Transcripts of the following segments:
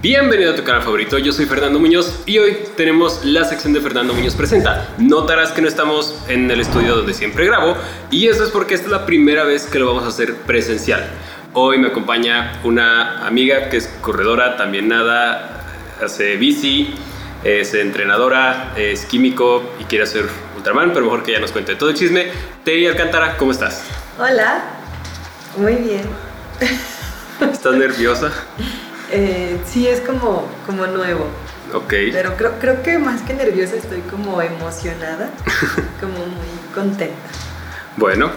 Bienvenido a tu canal favorito, yo soy Fernando Muñoz y hoy tenemos la sección de Fernando Muñoz Presenta. Notarás que no estamos en el estudio donde siempre grabo y eso es porque esta es la primera vez que lo vamos a hacer presencial. Hoy me acompaña una amiga que es corredora, también nada, hace bici, es entrenadora, es químico y quiere hacer Ultraman, pero mejor que ella nos cuente todo el chisme. Tei Alcántara, ¿cómo estás? Hola, muy bien. ¿Estás nerviosa? Eh, sí, es como, como nuevo. Ok. Pero creo, creo que más que nerviosa estoy como emocionada, como muy contenta. Bueno,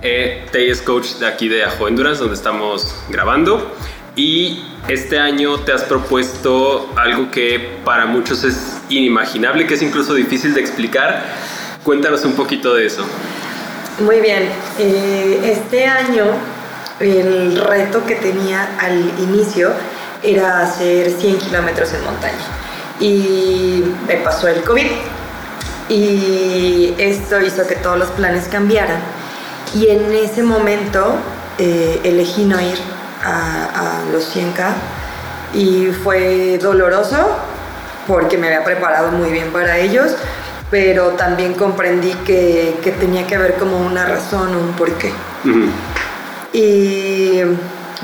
eh, Tei es coach de aquí de Ajo Endurance, donde estamos grabando. Y este año te has propuesto algo que para muchos es inimaginable, que es incluso difícil de explicar. Cuéntanos un poquito de eso. Muy bien, eh, este año el reto que tenía al inicio era hacer 100 kilómetros en montaña. Y me pasó el COVID. Y esto hizo que todos los planes cambiaran. Y en ese momento eh, elegí no ir a, a los 100K. Y fue doloroso porque me había preparado muy bien para ellos, pero también comprendí que, que tenía que haber como una razón, un porqué. Y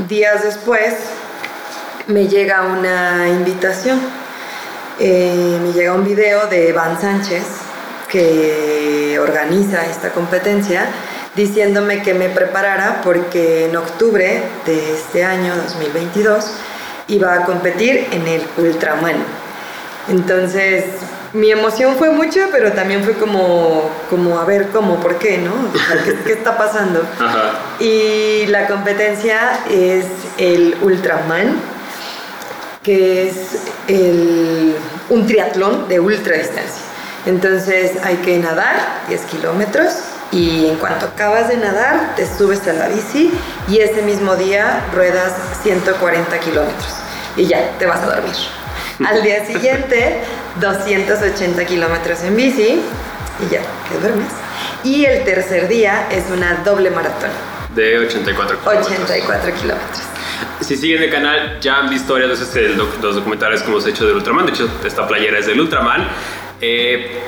días después me llega una invitación, eh, me llega un video de Van Sánchez que organiza esta competencia diciéndome que me preparara porque en octubre de este año 2022 iba a competir en el Ultraman. Entonces mi emoción fue mucha, pero también fue como, como a ver cómo, por qué, ¿no? ¿qué, ¿qué, está pasando? Ajá. Y la competencia es el Ultraman, que es el, un triatlón de ultra distancia. Entonces hay que nadar 10 kilómetros y en cuanto acabas de nadar te subes a la bici y ese mismo día ruedas 140 kilómetros y ya te vas a dormir. Al día siguiente 280 kilómetros en bici y ya te duermes. Y el tercer día es una doble maratón. De 84 kilómetros. 84 kilómetros. Si siguen el canal, ya han visto varias veces doc- los documentales que hemos hecho del Ultraman. De hecho, esta playera es del Ultraman. Eh,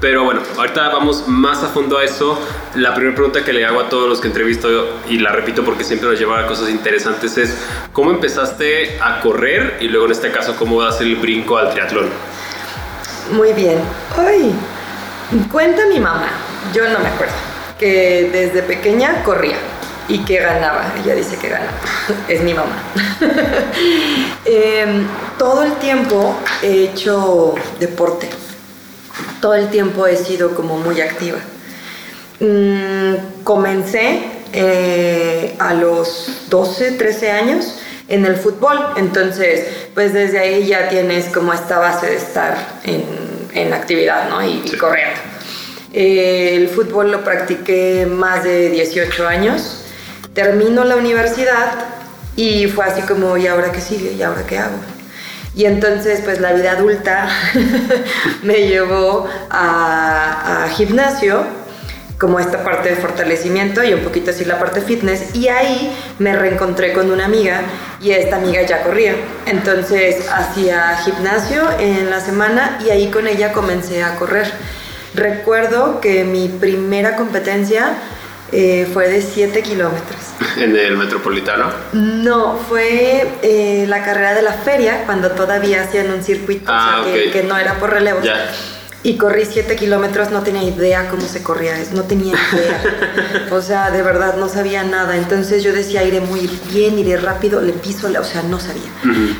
pero bueno, ahorita vamos más a fondo a eso. La primera pregunta que le hago a todos los que entrevisto, y la repito porque siempre nos lleva a cosas interesantes, es ¿cómo empezaste a correr? Y luego en este caso, ¿cómo das el brinco al triatlón? Muy bien. Ay, cuenta mi mamá, yo no me acuerdo, que desde pequeña corría y que ganaba. Ella dice que ganaba. Es mi mamá. Em, todo el tiempo he hecho deporte. Todo el tiempo he sido como muy activa. Mm, comencé eh, a los 12, 13 años en el fútbol. Entonces, pues desde ahí ya tienes como esta base de estar en, en actividad, ¿no? Y, y corriendo. Eh, el fútbol lo practiqué más de 18 años. Termino la universidad y fue así como, ¿y ahora qué sigue? ¿Y ahora qué hago? Y entonces, pues la vida adulta me llevó a, gimnasio, como esta parte de fortalecimiento y un poquito así la parte fitness. Y ahí me reencontré con una amiga y esta amiga ya corría. Entonces hacía gimnasio en la semana y ahí con ella comencé a correr. Recuerdo que mi primera competencia eh, fue de 7 kilómetros. En el metropolitano. No, fue eh, la carrera de la feria, cuando todavía hacían un circuito, Ah, o sea, que, ok. que no era por relevos. Ya. Y corrí 7 kilómetros, no tenía idea cómo se corría, no tenía idea. o sea, de verdad no sabía nada. Entonces yo decía, iré muy bien, iré rápido, le piso, o sea, no sabía.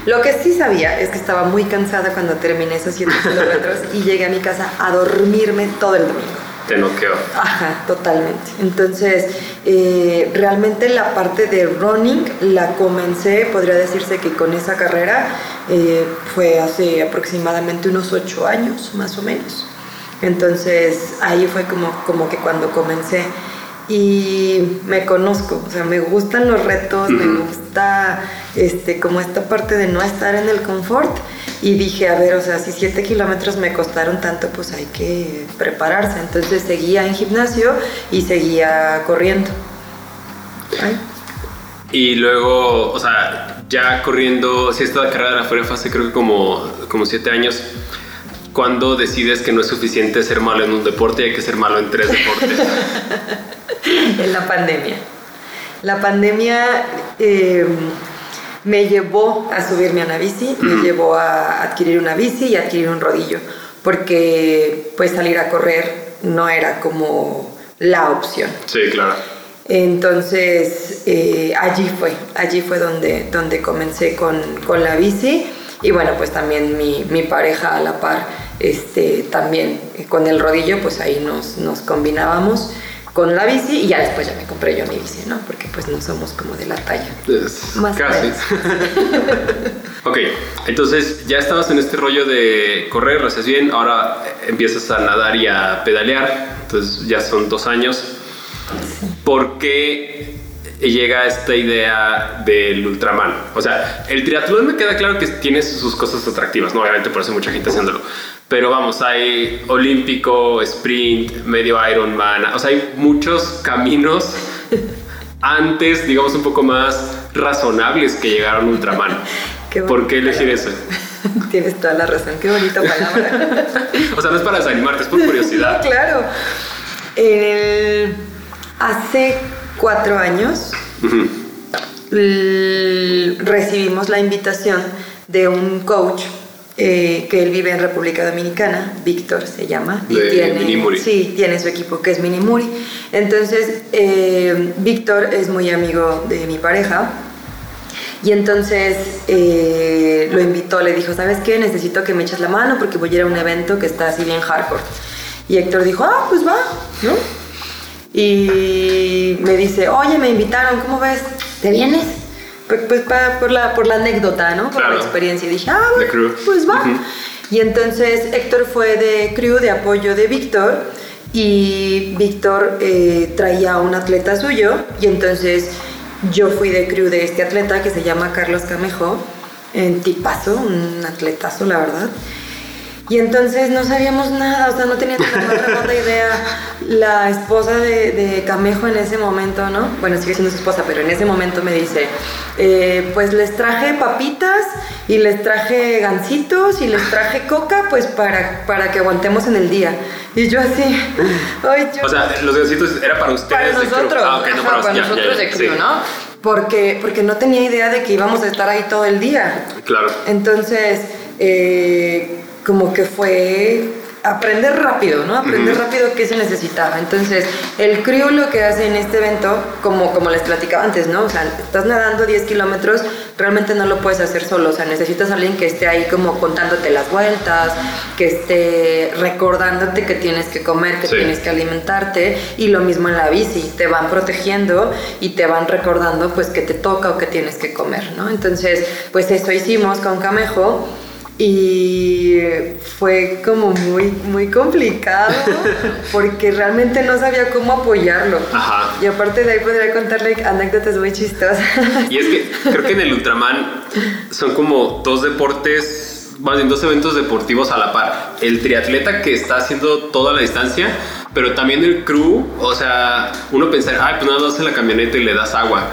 Lo que sí sabía es que estaba muy cansada cuando terminé esos 7 kilómetros y llegué a mi casa a dormirme todo el domingo. Te noqueo. Ajá, totalmente. Entonces, eh, realmente la parte de running la comencé, podría decirse que con esa carrera eh, fue hace aproximadamente unos ocho años, más o menos. Entonces, ahí fue como, como que cuando comencé y me conozco, o sea, me gustan los retos, me gusta este, como esta parte de no estar en el confort y dije, a ver, o sea, si 7 kilómetros me costaron tanto, pues hay que prepararse. Entonces seguía en gimnasio y seguía corriendo. Ay. Y luego, o sea, ya corriendo, si esta carrera de la fuera hace creo que como, como siete años, cuando decides que no es suficiente ser malo en un deporte y hay que ser malo en tres deportes? en la pandemia. La pandemia eh, me llevó a subirme a una bici, me llevó a adquirir una bici y adquirir un rodillo, porque pues salir a correr no era como la opción. Sí, claro. Entonces eh, allí fue, allí fue donde, donde comencé con, con la bici y bueno, pues también mi, mi, pareja a la par, este, también con el rodillo, pues ahí nos, nos combinábamos con la bici y ya después ya me compré yo mi bici, ¿no? Porque pues no somos como de la talla. Más Casi. ok, entonces ya estabas en este rollo de correr, lo haces bien, ahora empiezas a nadar y a pedalear, entonces ya son dos años. ¿Por qué llega esta idea del Ultraman? O sea, el triatlón me queda claro que tiene sus cosas atractivas, ¿no? Obviamente por eso mucha gente haciéndolo. Pero vamos, hay olímpico, sprint, medio Ironman, o sea, hay muchos caminos antes, digamos, un poco más razonables que llegaron Ultraman. ¿Por qué elegir eso? Tienes toda la razón, qué bonita palabra. o sea, no es para desanimarte, es por curiosidad. claro. hace cuatro años recibimos la invitación de un coach eh, que él vive en República Dominicana, Víctor se llama. y tiene, Sí, tiene su equipo que es Minimuri. Entonces, eh, Víctor es muy amigo de mi pareja. Y entonces eh, lo invitó, le dijo, ¿sabes qué? Necesito que me eches la mano porque voy a ir a un evento que está así bien hardcore. Y Héctor dijo, ah, pues va, ¿no? Y me dice, oye, me invitaron, ¿cómo ves? ¿Te vienes? Pues, pues por, la, por la anécdota, ¿no? Por la experiencia. Y dije, ah, pues va. Y entonces Héctor fue de crew, de apoyo de Víctor. Y Víctor eh, traía a un atleta suyo. Y entonces yo fui de crew de este atleta que se llama Carlos Camejo. En tipazo, un atletazo, la verdad. Y entonces no sabíamos nada, o sea, no tenía ni la más remota idea. La esposa de, de, Camejo en ese momento, ¿no? Bueno, sigue siendo su esposa, pero en ese momento me dice, eh, pues les traje papitas y les traje gancitos y les traje coca, pues para, para que aguantemos en el día. Y yo así, ay, yo... O sea, los gancitos era para ustedes. Para nosotros, ah, no, para, nosotros de crew, ¿no? Porque, porque no tenía idea de que íbamos a estar ahí todo el día. Claro. Entonces, eh, como que fue aprender rápido, ¿no? Aprender rápido qué se necesitaba. Entonces, el crew lo que hace en este evento, como, como les platicaba antes, ¿no? O sea, estás nadando 10 kilómetros, realmente no lo puedes hacer solo, o sea, necesitas a alguien que esté ahí como contándote las vueltas, que esté recordándote que tienes que comer, que tienes que alimentarte, y lo mismo en la bici, te van protegiendo y te van recordando pues que te toca o que tienes que comer, ¿no? Entonces, pues eso hicimos con Camejo y fue como muy, muy complicado porque realmente no sabía cómo apoyarlo. Y aparte de ahí podría contarle anécdotas muy chistosas. Y es que creo que en el Ultraman son como dos deportes, más bien dos eventos deportivos a la par. El triatleta que está haciendo toda la distancia, pero también el crew, o sea, uno pensar, ay, pues nada más en la camioneta y le das agua.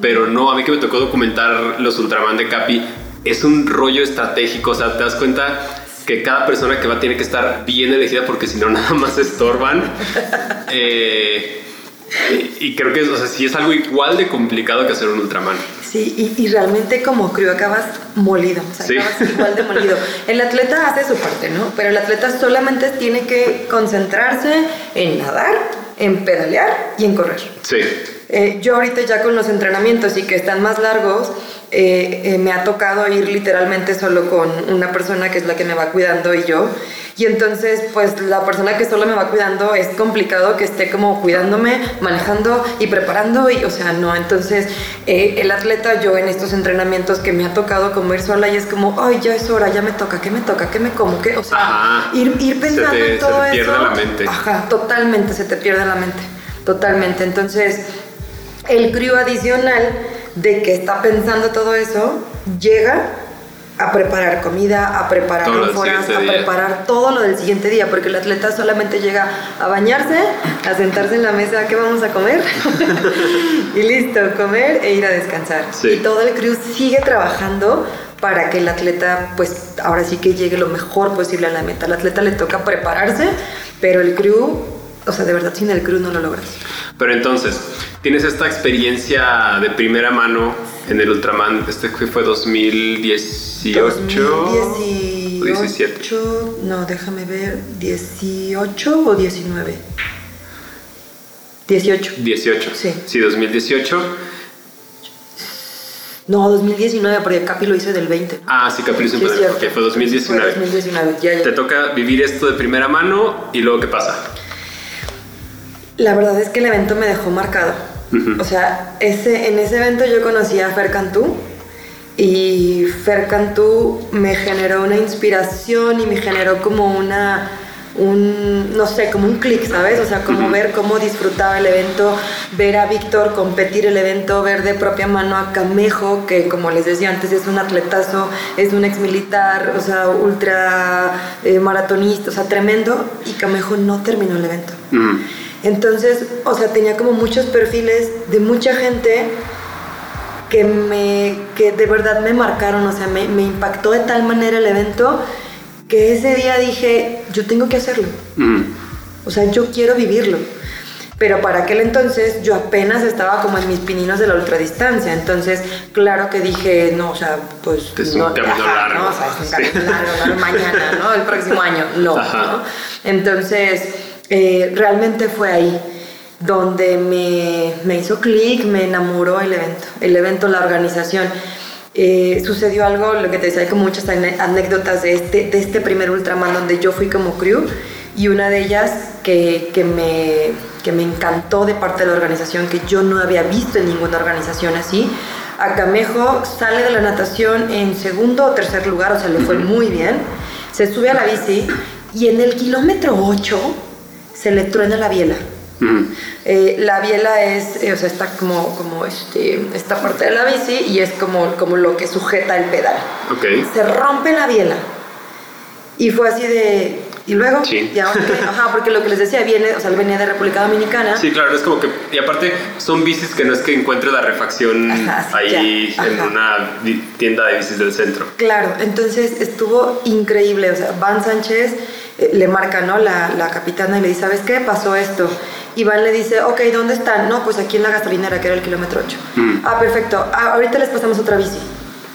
Pero no, a mí que me tocó documentar los Ultraman de Capi, es un rollo estratégico, o sea, te das cuenta que cada persona que va tiene que estar bien elegida porque si no nada más estorban. Eh, y creo que o sea, sí es algo igual de complicado que hacer un Ultraman. Sí, y, realmente como creo acabas molido, o sea, acabas igual de molido. El atleta hace su parte, ¿no? Pero el atleta solamente tiene que concentrarse en nadar, en pedalear y en correr. Sí. Eh, yo ahorita ya con los entrenamientos y que están más largos, eh, eh, me ha tocado ir literalmente solo con una persona que es la que me va cuidando y yo. Y entonces, pues la persona que solo me va cuidando es complicado que esté como cuidándome, manejando y preparando. Y, o sea, no. Entonces, eh, el atleta, yo en estos entrenamientos que me ha tocado como ir sola y es como, ay, ya es hora, ya me toca, ¿qué me toca? ¿Qué me como? ¿Qué? O sea, ir, ir, pensando en todo se te pierde la mente. Ajá, totalmente, se te pierde la mente. Totalmente. Entonces, el crío adicional de que está pensando todo eso, llega a preparar comida, a preparar ánforas, a día. preparar todo lo del siguiente día, porque el atleta solamente llega a bañarse, a sentarse en la mesa, ¿qué vamos a comer? y listo, comer e ir a descansar. Sí. Y todo el crew sigue trabajando para que el atleta, pues ahora sí que llegue lo mejor posible a la meta. Al atleta le toca prepararse, pero el crew, o sea, de verdad sin el crew no lo logras. Pero entonces, tienes esta experiencia de primera mano en el Ultraman, este fue 2018 o 17. 2018, no, déjame ver, 18 o 19. 18. 18. Sí. Sí, 2018. No, 2019, porque Capi lo hizo del 20. Ah, sí, Sí, Super. es cierto. ok, fue 2019. Fue 2019, ya, ya. Te toca vivir esto de primera mano y luego qué pasa. La verdad es que el evento me dejó marcado. Ujú. O sea, ese, en ese evento yo conocí a Fer Cantú y Fer Cantú me generó una inspiración y me generó como una, un, no sé, como un clic, ¿sabes? O sea, como ver cómo disfrutaba el evento, ver a Víctor competir el evento, ver de propia mano a Camejo, que como les decía antes es un atletazo, es un ex militar, o sea, ultra eh, maratonista, o sea, tremendo, y Camejo no terminó el evento. Entonces, o sea, tenía como muchos perfiles de mucha gente que me que de verdad me marcaron, o sea, me, me impactó de tal manera el evento que ese día dije, yo tengo que hacerlo. Ujú. O sea, yo quiero vivirlo. Pero para aquel entonces yo apenas estaba como en mis pininos de la ultradistancia. Entonces, claro que dije, no, o sea, pues. Es un no, camino largo. No, o sea, es un Sí. camino largo, no mañana, ¿no? El próximo año. ¿no? Entonces, eh, realmente fue ahí donde me, me hizo clic, me enamoró el evento. El evento, la organización. Eh, sucedió algo, lo que te decía, hay como muchas anécdotas de este, de este primer Ultraman donde yo fui como crew y una de ellas que, que, me, que me encantó de parte de la organización, que yo no había visto en ninguna organización así. Acamejo sale de la natación en segundo o tercer lugar, o sea, le fue muy bien. Se sube a la bici y en el kilómetro 8 se le truena la biela. Ujú. Eh, la biela es, eh, o sea, está como, como este, esta parte de la bici y es como, como lo que sujeta el pedal. Ok. Se rompe la biela. Y fue así de... ¿Y luego? Sí. ¿Y ahora? Ajá, porque lo que les decía, viene, o sea, él venía de República Dominicana. Sí, claro, es como que. Y aparte, son bicis que no es que encuentres la refacción Ajá, sí, ahí ya, en ajá. una tienda de bicis del centro. Claro, entonces estuvo increíble. O sea, Van Sánchez eh, le marca, ¿no? La, la capitana y le dice, ¿sabes qué? Pasó esto. Y Van le dice, ok, ¿dónde están? No, pues aquí en la gasolinera, que era el kilómetro 8. Mm. Ah, perfecto. Ah, ahorita les pasamos otra bici.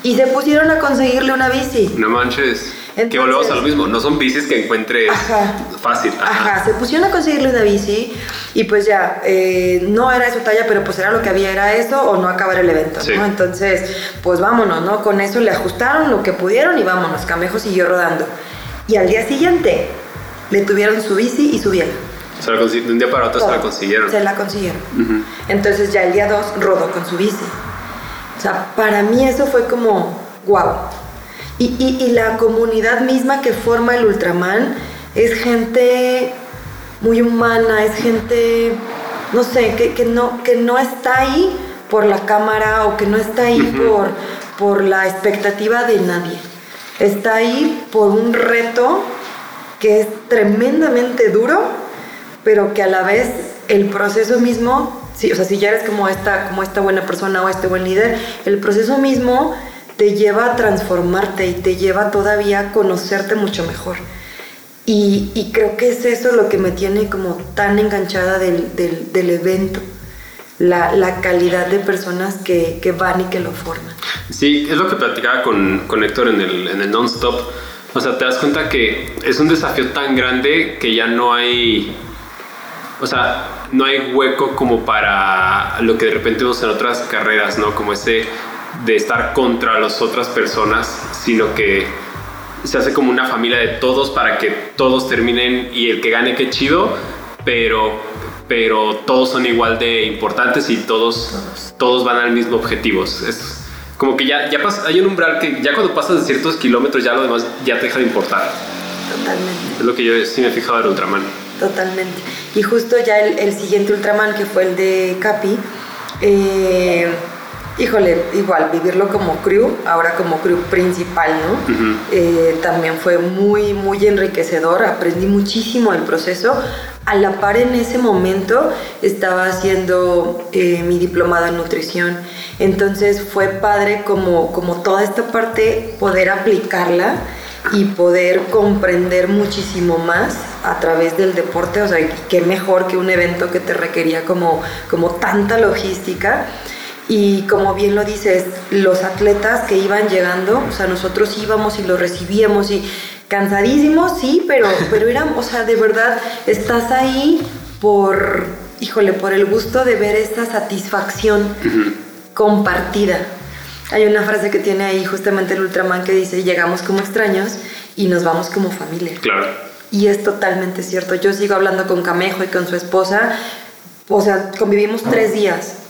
Y se pusieron a conseguirle una bici. No manches. que Entonces- volvemos a lo mismo. No son bicis que encuentres Ajá. fácil. Ajá. Ajá, se pusieron a conseguirle una bici y pues ya, eh, no era de su talla, pero pues era lo que había, era eso o no acabar el evento, Sí. ¿no? Entonces, pues vámonos, ¿no? Con eso le ajustaron lo que pudieron y vámonos, Camejo siguió rodando. Y al día siguiente le tuvieron su bici y su biela. Se la de un día para otro se la consiguieron. Se la consiguieron. Entonces ya el día 2 rodó con su bici. O sea, para mí eso fue como, wow. Y, y- y la comunidad misma que forma el Ultraman es gente muy humana, es gente, no sé, que, que no, que no está ahí por la cámara o que no está ahí por, por la expectativa de nadie. Está ahí por un reto que es tremendamente duro, pero que a la vez el proceso mismo, sí, o sea, si ya eres como esta, como esta buena persona o este buen líder, el proceso mismo te lleva a transformarte y te lleva todavía a conocerte mucho mejor. Y, creo que es eso lo que me tiene como tan enganchada del- del evento, la, la calidad de personas que, que van y que lo forman. Sí, es lo que platicaba con, con Héctor en el, en el non-stop. O sea, te das cuenta que es un desafío tan grande que ya no hay. O sea, no hay hueco como para lo que de repente vemos en otras carreras, ¿no? Como ese de estar contra las otras personas, sino que se hace como una familia de todos para que todos terminen y el que gane, qué chido, pero, pero todos son igual de importantes y todos, todos van al mismo objetivo. Es como que ya, ya pas- hay un umbral que ya cuando pasas de ciertos kilómetros ya lo demás ya te deja de importar. Totalmente. Es lo que yo sí me he fijado del Ultraman. Totalmente. Y justo ya el, el siguiente Ultraman, que fue el de Capi, eh, Híjole, igual, vivirlo como crew, ahora como crew principal, ¿no? Eh, también fue muy, muy enriquecedor, aprendí muchísimo del proceso. A la par en ese momento estaba haciendo eh, mi diplomado en nutrición, entonces fue padre como, como toda esta parte poder aplicarla y poder comprender muchísimo más a través del deporte, o sea, qué mejor que un evento que te requería como, como tanta logística. Y como bien lo dices, los atletas que iban llegando, o sea, nosotros íbamos y los recibíamos y cansadísimos, sí, pero, pero eran, o sea, de verdad, estás ahí por, híjole, por el gusto de ver esta satisfacción compartida. Hay una frase que tiene ahí justamente el Ultraman que dice, llegamos como extraños y nos vamos como familia. Claro. Y es totalmente cierto. Yo sigo hablando con Camejo y con su esposa. O sea, convivimos tres días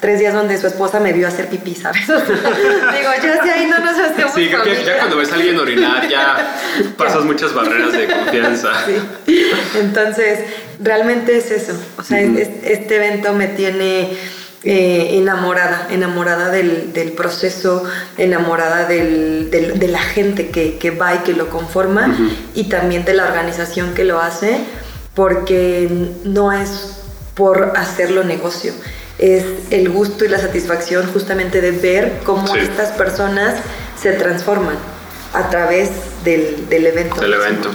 tres días donde su esposa me vio hacer pipí, ¿sabes? Digo, ya si ahí no nos hacemos Sí, creo que ya cuando ves a alguien orinar ya pasas muchas barreras de confianza. Sí. Entonces, realmente es eso. O sea, este evento me tiene eh, enamorada, enamorada del, proceso, enamorada de la gente que, va y que lo conforma y también de la organización que lo hace, porque no es por hacerlo negocio es el gusto y la satisfacción justamente de ver cómo estas personas se transforman a través del, evento. Del evento.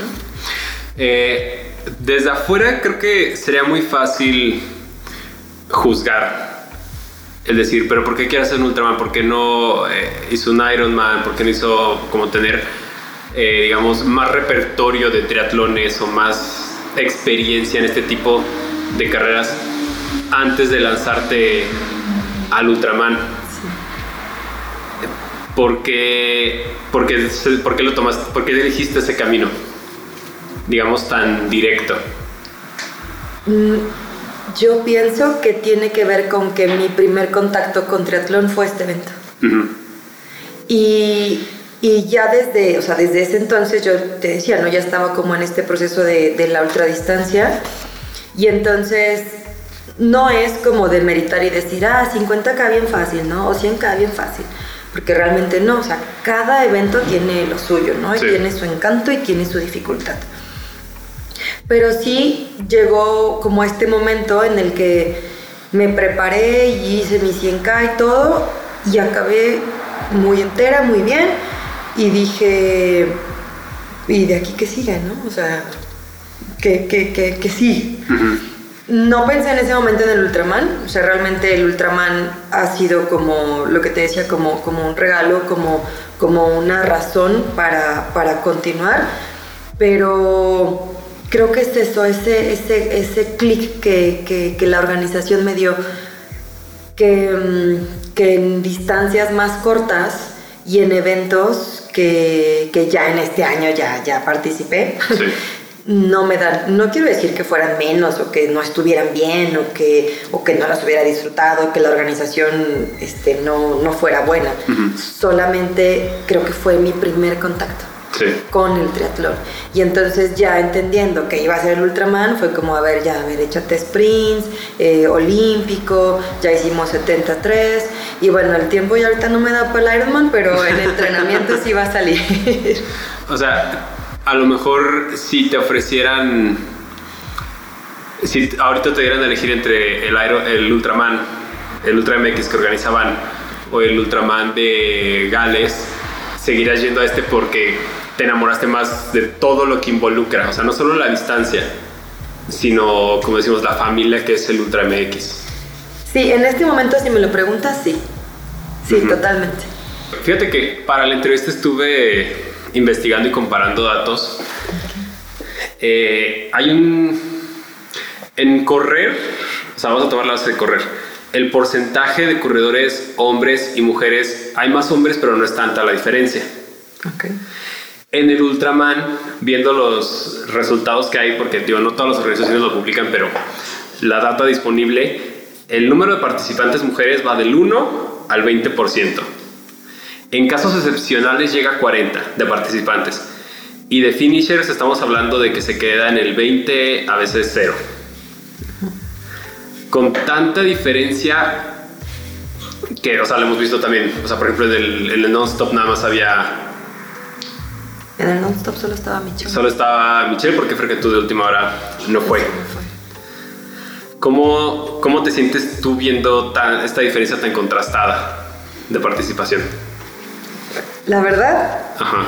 Eh, desde afuera creo que sería muy fácil juzgar. Es decir, pero ¿por qué quiere hacer un Ultraman? ¿Por qué no eh, hizo un Ironman? ¿Por qué no hizo como tener, eh, digamos, más repertorio de triatlones o más experiencia en este tipo de carreras? Antes de lanzarte al Ultraman. ¿Por qué, por, qué, lo tomaste? ¿Por qué elegiste ese camino? Digamos tan directo. Mm, yo pienso que tiene que ver con que mi primer contacto con triatlón fue este evento. y, y, ya desde, o sea, desde ese entonces yo te decía, ¿no? Ya estaba como en este proceso de, de la ultradistancia. Y entonces no es como de meritar y decir, ah, 50k bien fácil, ¿no? O 100k bien fácil. Porque realmente no, o sea, cada evento tiene lo suyo, ¿no? Y tiene su encanto y tiene su dificultad. Pero sí llegó como este momento en el que me preparé y hice mi 100k y todo, y acabé muy entera, muy bien, y dije, ¿y de aquí qué sigue, no? O sea, que, que, que, que sí. No pensé en ese momento en el Ultraman, o sea, realmente el Ultraman ha sido como lo que te decía, como, como un regalo, como, como una razón para, para continuar, pero creo que es eso, ese, ese, ese clic que, que, que, la organización me dio, que, mm, que, en distancias más cortas y en eventos que, que ya en este año ya, ya participé, sí. no me dan, no quiero decir que fueran menos o que no estuvieran bien o que, o que no las hubiera disfrutado, que la organización este, no, no fuera buena. Solamente creo que fue mi primer contacto. con el triatlón. Y entonces ya entendiendo que iba a ser el Ultraman, fue como, a ver, ya, a ver, échate sprints, eh, olímpico, ya hicimos 73, y bueno, el tiempo ya ahorita no me da para el Ironman, pero el entrenamiento sí va a salir. O sea, a lo mejor si te ofrecieran, si ahorita te dieran a elegir entre el, el Ultraman, el Ultra MX que organizaban o el Ultraman de Gales, seguirás yendo a este porque te enamoraste más de todo lo que involucra, o sea, no solo la distancia, sino, como decimos, la familia que es el Ultra MX. Sí, en este momento si me lo preguntas, sí. Sí, totalmente. Fíjate que para la entrevista estuve investigando y comparando datos, eh, hay un... En correr, o sea, vamos a tomar la base de correr, el porcentaje de corredores hombres y mujeres, hay más hombres, pero no es tanta la diferencia. Okay. En el Ultraman, viendo los resultados que hay, porque digo, no todas las organizaciones lo publican, pero la data disponible, el número de participantes mujeres va del 1 al 20%. En casos excepcionales llega a 40 de participantes. Y de finishers estamos hablando de que se queda en el 20, a veces 0. Con tanta diferencia, Que, o sea, lo hemos visto también. O sea, por ejemplo, en el, en el non-stop nada más había. En el non-stop solo estaba Michelle. Solo estaba Michelle porque tú de última hora no fue. No fue. ¿Cómo, ¿Cómo te sientes tú viendo tan, esta diferencia tan contrastada de participación? La verdad, Ajá.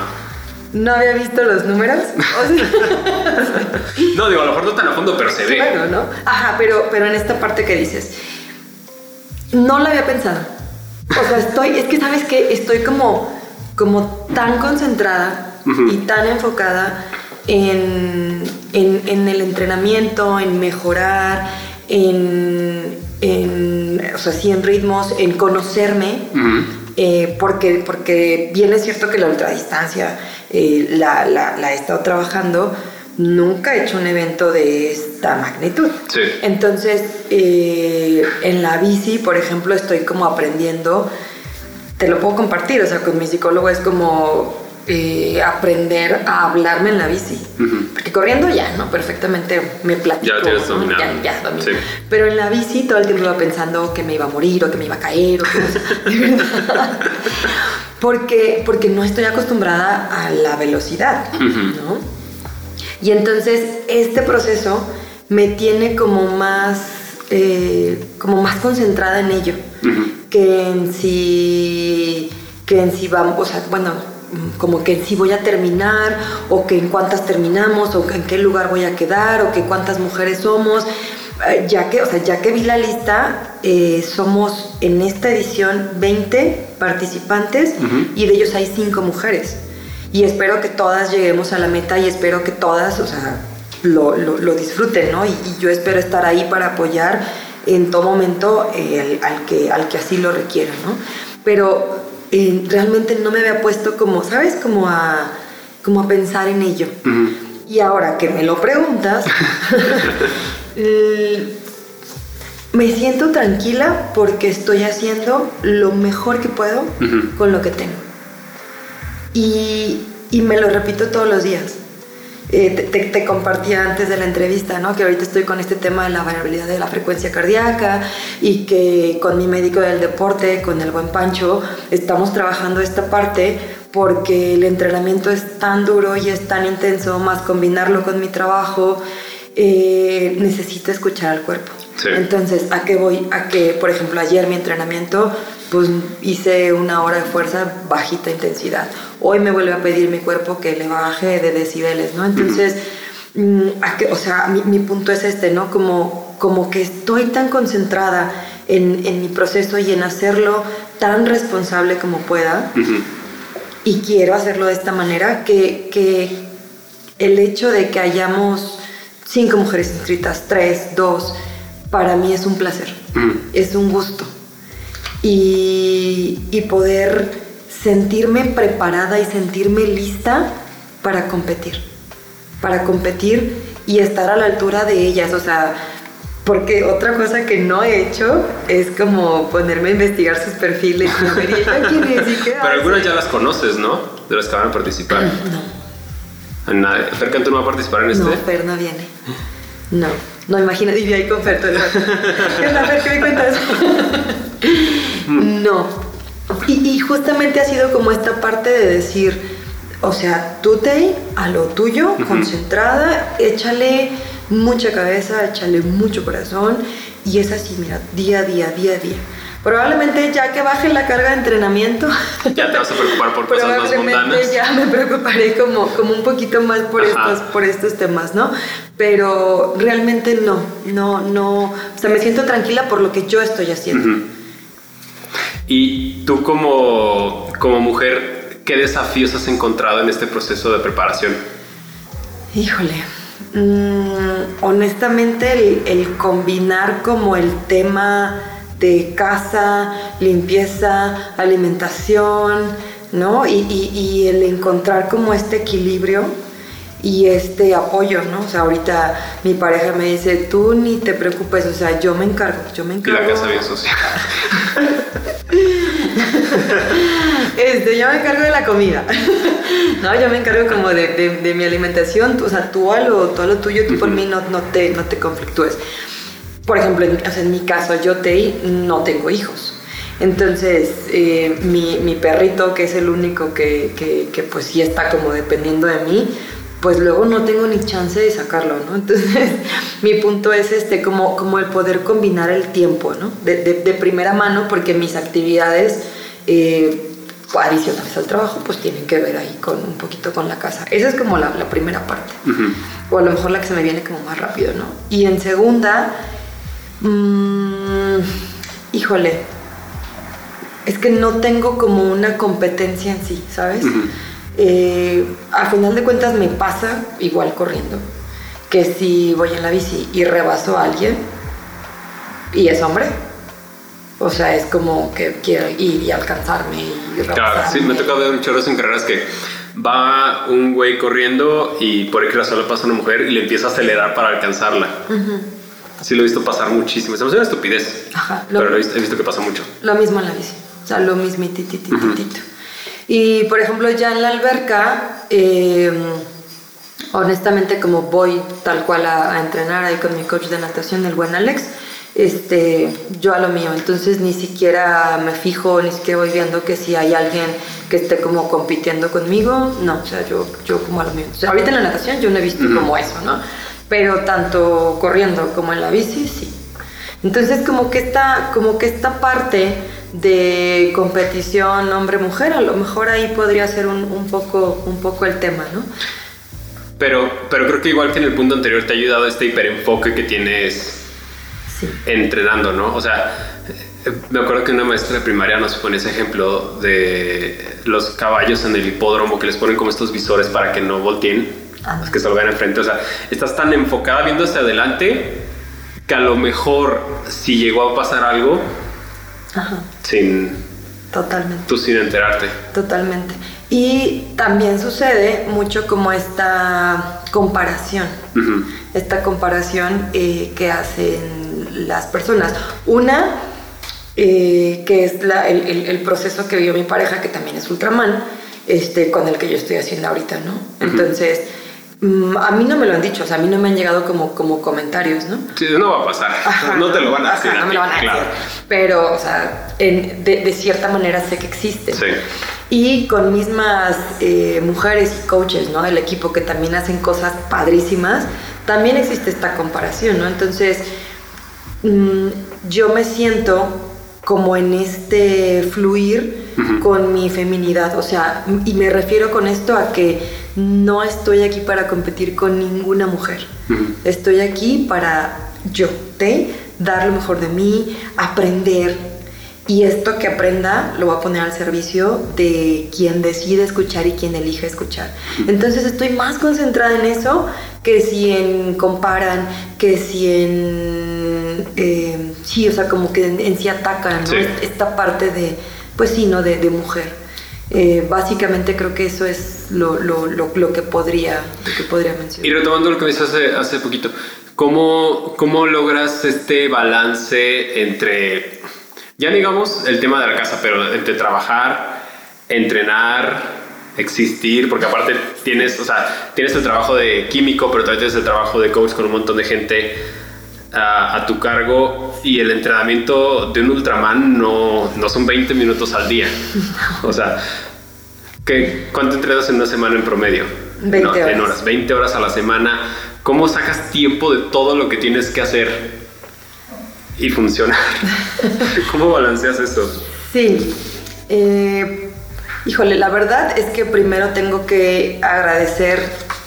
no había visto los números. O sea, No, digo, a lo mejor no tan a fondo, pero se ve. Bueno, ¿no? Ajá, pero, pero en esta parte que dices, no lo había pensado. O sea, estoy, es que sabes que estoy como, como tan concentrada y tan enfocada en, en, en el entrenamiento, en mejorar, en, en, o sea, sí, en ritmos, en conocerme. Ujú. Eh, porque, porque bien es cierto que la ultradistancia eh, la, la, la he estado trabajando, nunca he hecho un evento de esta magnitud. Sí. Entonces, eh, en la bici, por ejemplo, estoy como aprendiendo, te lo puedo compartir, o sea, con mi psicólogo es como eh, aprender a hablarme en la bici. Porque corriendo ya, ¿no? Perfectamente me platico. Ya tienes dominado. Ya, ya domino. Sí. Pero en la bici todo el tiempo iba pensando que me iba a morir o que me iba a caer o que de verdad. Porque, porque no estoy acostumbrada a la velocidad. ¿no? Y entonces este proceso me tiene como más, eh, como más concentrada en ello, que en si, que en si vamos, o sea, bueno, como que si voy a terminar, o que en cuántas terminamos, o que en qué lugar voy a quedar, o que cuántas mujeres somos. Eh, Ya que, o sea, ya que vi la lista, eh, somos en esta edición 20 participantes Ujú. y de ellos hay 5 mujeres. Y espero que todas lleguemos a la meta y espero que todas, o sea, lo, lo- lo disfruten, ¿no? Y, y yo espero estar ahí para apoyar en todo momento eh, al, al que, al que así lo requiera, ¿no? Pero eh, realmente no me había puesto como, ¿sabes? Como a, como a pensar en ello. Y ahora que me lo preguntas, me siento tranquila porque estoy haciendo lo mejor que puedo con lo que tengo. Y, y me lo repito todos los días. Eh, te, te- compartía antes de la entrevista, ¿no? Que ahorita estoy con este tema de la variabilidad de la frecuencia cardíaca y que con mi médico del deporte, con el buen Pancho, estamos trabajando esta parte porque el entrenamiento es tan duro y es tan intenso, más combinarlo con mi trabajo, eh, necesito escuchar al cuerpo. Sí. Entonces, ¿a qué voy? A que, por ejemplo, ayer mi entrenamiento, pues hice una hora de fuerza bajita intensidad. Hoy me vuelve a pedir mi cuerpo que le baje de decibeles, ¿no? Entonces, mm, o sea, mi, mi punto es este, ¿no? Como, como que estoy tan concentrada en, en mi proceso y en hacerlo tan responsable como pueda y quiero hacerlo de esta manera que, que el hecho de que hayamos cinco mujeres inscritas, tres, dos, para mí es un placer, es un gusto. Y, y poder sentirme preparada y sentirme lista para competir, para competir y estar a la altura de ellas, o sea, porque otra cosa que no he hecho es como ponerme a investigar sus perfiles y ver, ¿y ella quién es? ¿Y qué Pero algunas ya las conoces, ¿no? De las que van a participar. No. Nadie. Fer Cantú no va a participar en este. No, Fer no viene. No, no, imagínate, viví ahí con Fer todo el rato. ¿Qué onda, Fer? ¿Qué me cuentas? no. Y, y justamente ha sido como esta parte de decir, o sea, tú te a lo tuyo, concentrada, échale mucha cabeza, échale mucho corazón y es así, mira, día a día, día a día. Probablemente ya que baje la carga de entrenamiento, Ya te vas a preocupar por cosas más Probablemente mundanas. ya me preocuparé como, como un poquito más por Ajá. estos, por estos temas, ¿no? Pero realmente no, no, no. O sea, me siento tranquila por lo que yo estoy haciendo. Y tú como, como mujer, ¿qué desafíos has encontrado en este proceso de preparación? Híjole. mm, honestamente, el, el combinar como el tema de casa, limpieza, alimentación, ¿no? Y, y- y el encontrar como este equilibrio y este apoyo, ¿no? O sea, ahorita mi pareja me dice, tú ni te preocupes, o sea, yo me encargo, yo me Y encargo. la casa bien sucia. Este, yo me encargo de la comida. no, yo me encargo como de, de- de mi alimentación. O sea, tú a lo, tú a lo tuyo, tú por mí no, no, te, no te conflictúes. Por ejemplo, en, o sea, en mi caso, yo te, no tengo hijos. Entonces, eh, mi, mi, perrito, que es el único que, que, que, pues sí está como dependiendo de mí, pues luego no tengo ni chance de sacarlo, ¿no? Entonces, mi punto es este, como, como el poder combinar el tiempo, ¿no? De, de, de primera mano, porque mis actividades... Eh, adicionales al trabajo, pues tienen que ver ahí con un poquito con la casa. Esa es como la, la primera parte. O a lo mejor la que se me viene como más rápido, ¿no? Y en segunda, mmm, híjole, es que no tengo como una competencia en sí, ¿sabes? Eh, a final de cuentas me pasa igual corriendo, que si voy en la bici y rebaso a alguien y es hombre, o sea, es como que quiero ir y alcanzarme y Claro, sí, me toca ver un chorro en carreras que va un güey corriendo y por ahí solo pasa una mujer y le empieza a acelerar para alcanzarla. Uh -huh. Sí, lo he visto pasar muchísimo. Es una estupidez. Ajá, lo, pero lo he, visto, he visto, que pasa mucho. Lo mismo en la bici. O sea, lo mismo, titititito. Uh -huh. Y por ejemplo, ya en la alberca, eh, honestamente, como voy tal cual a, a entrenar ahí con mi coach de natación, el buen Alex, este, yo a lo mío. Entonces ni siquiera me fijo, ni siquiera voy viendo que si hay alguien que esté como compitiendo conmigo. No, o sea, yo, yo como a lo mío. O sea, ahorita en la natación yo no he visto como eso, ¿no? Pero tanto corriendo como en la bici, sí. Entonces como que esta, como que esta parte de competición hombre-mujer, a lo mejor ahí podría ser un, un, poco, un poco el tema, ¿no? Pero, pero creo que igual que en el punto anterior te ha ayudado este hiperenfoque que tienes sí. entrenando, ¿no? O sea, me acuerdo que una maestra de primaria nos pone ese ejemplo de los caballos en el hipódromo que les ponen como estos visores para que no volteen, ah. que se lo vean enfrente. O sea, estás tan enfocada viendo hacia adelante que a lo mejor si llegó a pasar algo Ajá. sin... Totalmente. Tú sin enterarte. Totalmente. Y también sucede mucho como esta comparación, uh -huh. esta comparación eh, que hacen las personas. Una, eh, que es la, el, el, el, proceso que vivió mi pareja, que también es Ultraman, este, con el que yo estoy haciendo ahorita, ¿no? Uh -huh. Entonces, a mí no me lo han dicho, o sea, a mí no me han llegado como, como comentarios, ¿no? Sí, no va a pasar, Ajá, no te lo van a decir. no me lo van a decir. Claro. Pero, o sea, en, de, de, cierta manera sé que existe. Sí. Y con mismas eh, mujeres y coaches, ¿no? Del equipo que también hacen cosas padrísimas, también existe esta comparación, ¿no? Entonces, mmm, yo me siento como en este fluir uh -huh. con mi feminidad, o sea, y me refiero con esto a que no estoy aquí para competir con ninguna mujer, uh -huh. estoy aquí para yo, ¿te? dar lo mejor de mí, aprender, y esto que aprenda lo voy a poner al servicio de quien decide escuchar y quien elige escuchar. Entonces estoy más concentrada en eso que si en comparan, que si en... Eh, sí, o sea, como que en, en sí atacan ¿no? sí. esta parte de, pues sí, ¿no? De, mujer. Eh, básicamente creo que eso es lo, lo, lo, lo, que podría, que podría mencionar. Y retomando lo que me hace, hace poquito, ¿cómo, ¿cómo logras este balance entre ya digamos el tema de la casa, pero entre trabajar, entrenar, existir, porque aparte tienes, o sea, tienes el trabajo de químico, pero también tienes el trabajo de coach con un montón de gente a, a tu cargo y el entrenamiento de un Ultraman no, no son 20 minutos al día. O sea, ¿qué, ¿cuánto entrenas en una semana en promedio? 20 no, horas. En horas, 20 horas a la semana. ¿Cómo sacas tiempo de todo lo que tienes que hacer y funcionar. ¿Cómo balanceas eso? Sí. Eh, híjole, la verdad es que primero tengo que agradecer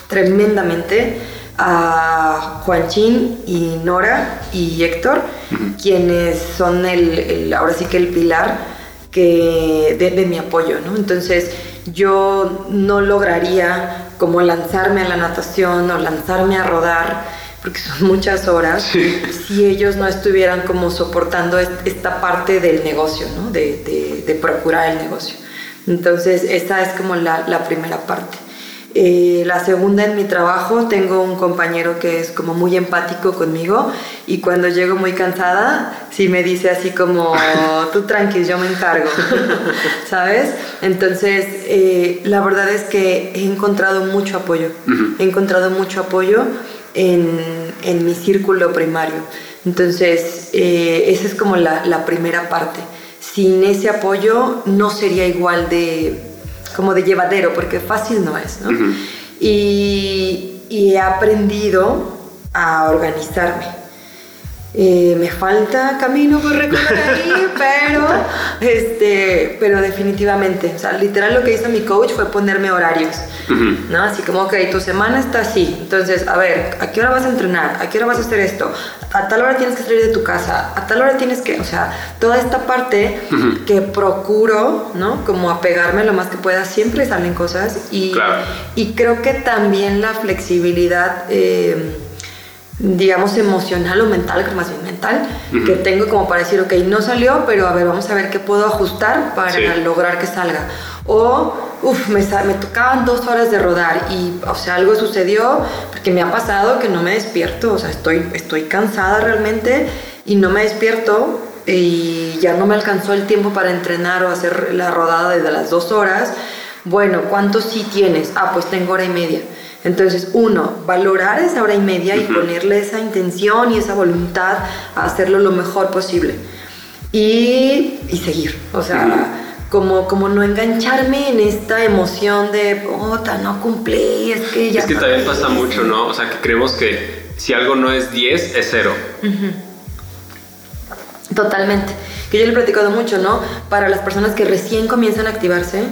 tremendamente a Juanchín y Nora y Héctor, uh -huh. quienes son el, el, ahora sí que el pilar que de, de mi apoyo, ¿no? Entonces yo no lograría como lanzarme a la natación o lanzarme a rodar porque son muchas horas, sí. si ellos no estuvieran como soportando esta parte del negocio, ¿no? de, de, de procurar el negocio. Entonces, esta es como la, la primera parte. Eh, la segunda en mi trabajo, tengo un compañero que es como muy empático conmigo y cuando llego muy cansada, sí me dice así como, tú tranqui, yo me encargo, ¿sabes? Entonces, eh, la verdad es que he encontrado mucho apoyo, uh -huh. he encontrado mucho apoyo en, en mi círculo primario. Entonces, eh, esa es como la, la, primera parte. sin ese apoyo no sería igual de, como de llevadero, porque fácil no es, ¿no? y, y he aprendido a organizarme eh, me falta camino por recorrer ahí, pero, este, pero definitivamente, o sea, literal lo que hizo mi coach fue ponerme horarios, ¿no? Así como, ok, tu semana está así, entonces, a ver, ¿a qué hora vas a entrenar? ¿A qué hora vas a hacer esto? A tal hora tienes que salir de tu casa, a tal hora tienes que, o sea, toda esta parte que procuro, ¿no? Como apegarme lo más que pueda, siempre salen cosas y, y creo que también la flexibilidad... Eh, digamos, emocional o mental, que más bien mental, que tengo como para decir, ok, no salió, pero a ver, vamos a ver qué puedo ajustar para lograr que salga. O, uff, me, me tocaban dos horas de rodar y, o sea, algo sucedió, porque me ha pasado que no me despierto, o sea, estoy, estoy cansada realmente y no me despierto y ya no me alcanzó el tiempo para entrenar o hacer la rodada desde las dos horas. Bueno, ¿cuánto sí tienes? Ah, pues tengo hora y media entonces, uno, valorar esa hora y media y ponerle esa intención y esa voluntad a hacerlo lo mejor posible. Y, y seguir, o sea, como, como no engancharme en esta emoción de, puta, no cumplí, es que ya... Es que también pasa mucho, ¿no? O sea, que creemos que si algo no es 10, es cero. Totalmente. Que yo le he platicado mucho, ¿no? Para las personas que recién comienzan a activarse,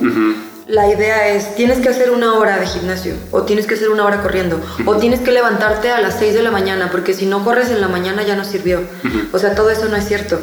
la idea es, tienes que hacer una hora de gimnasio, o tienes que hacer una hora corriendo, o tienes que levantarte a las 6 de la mañana, porque si no corres en la mañana ya no sirvió. O sea, todo eso no es cierto.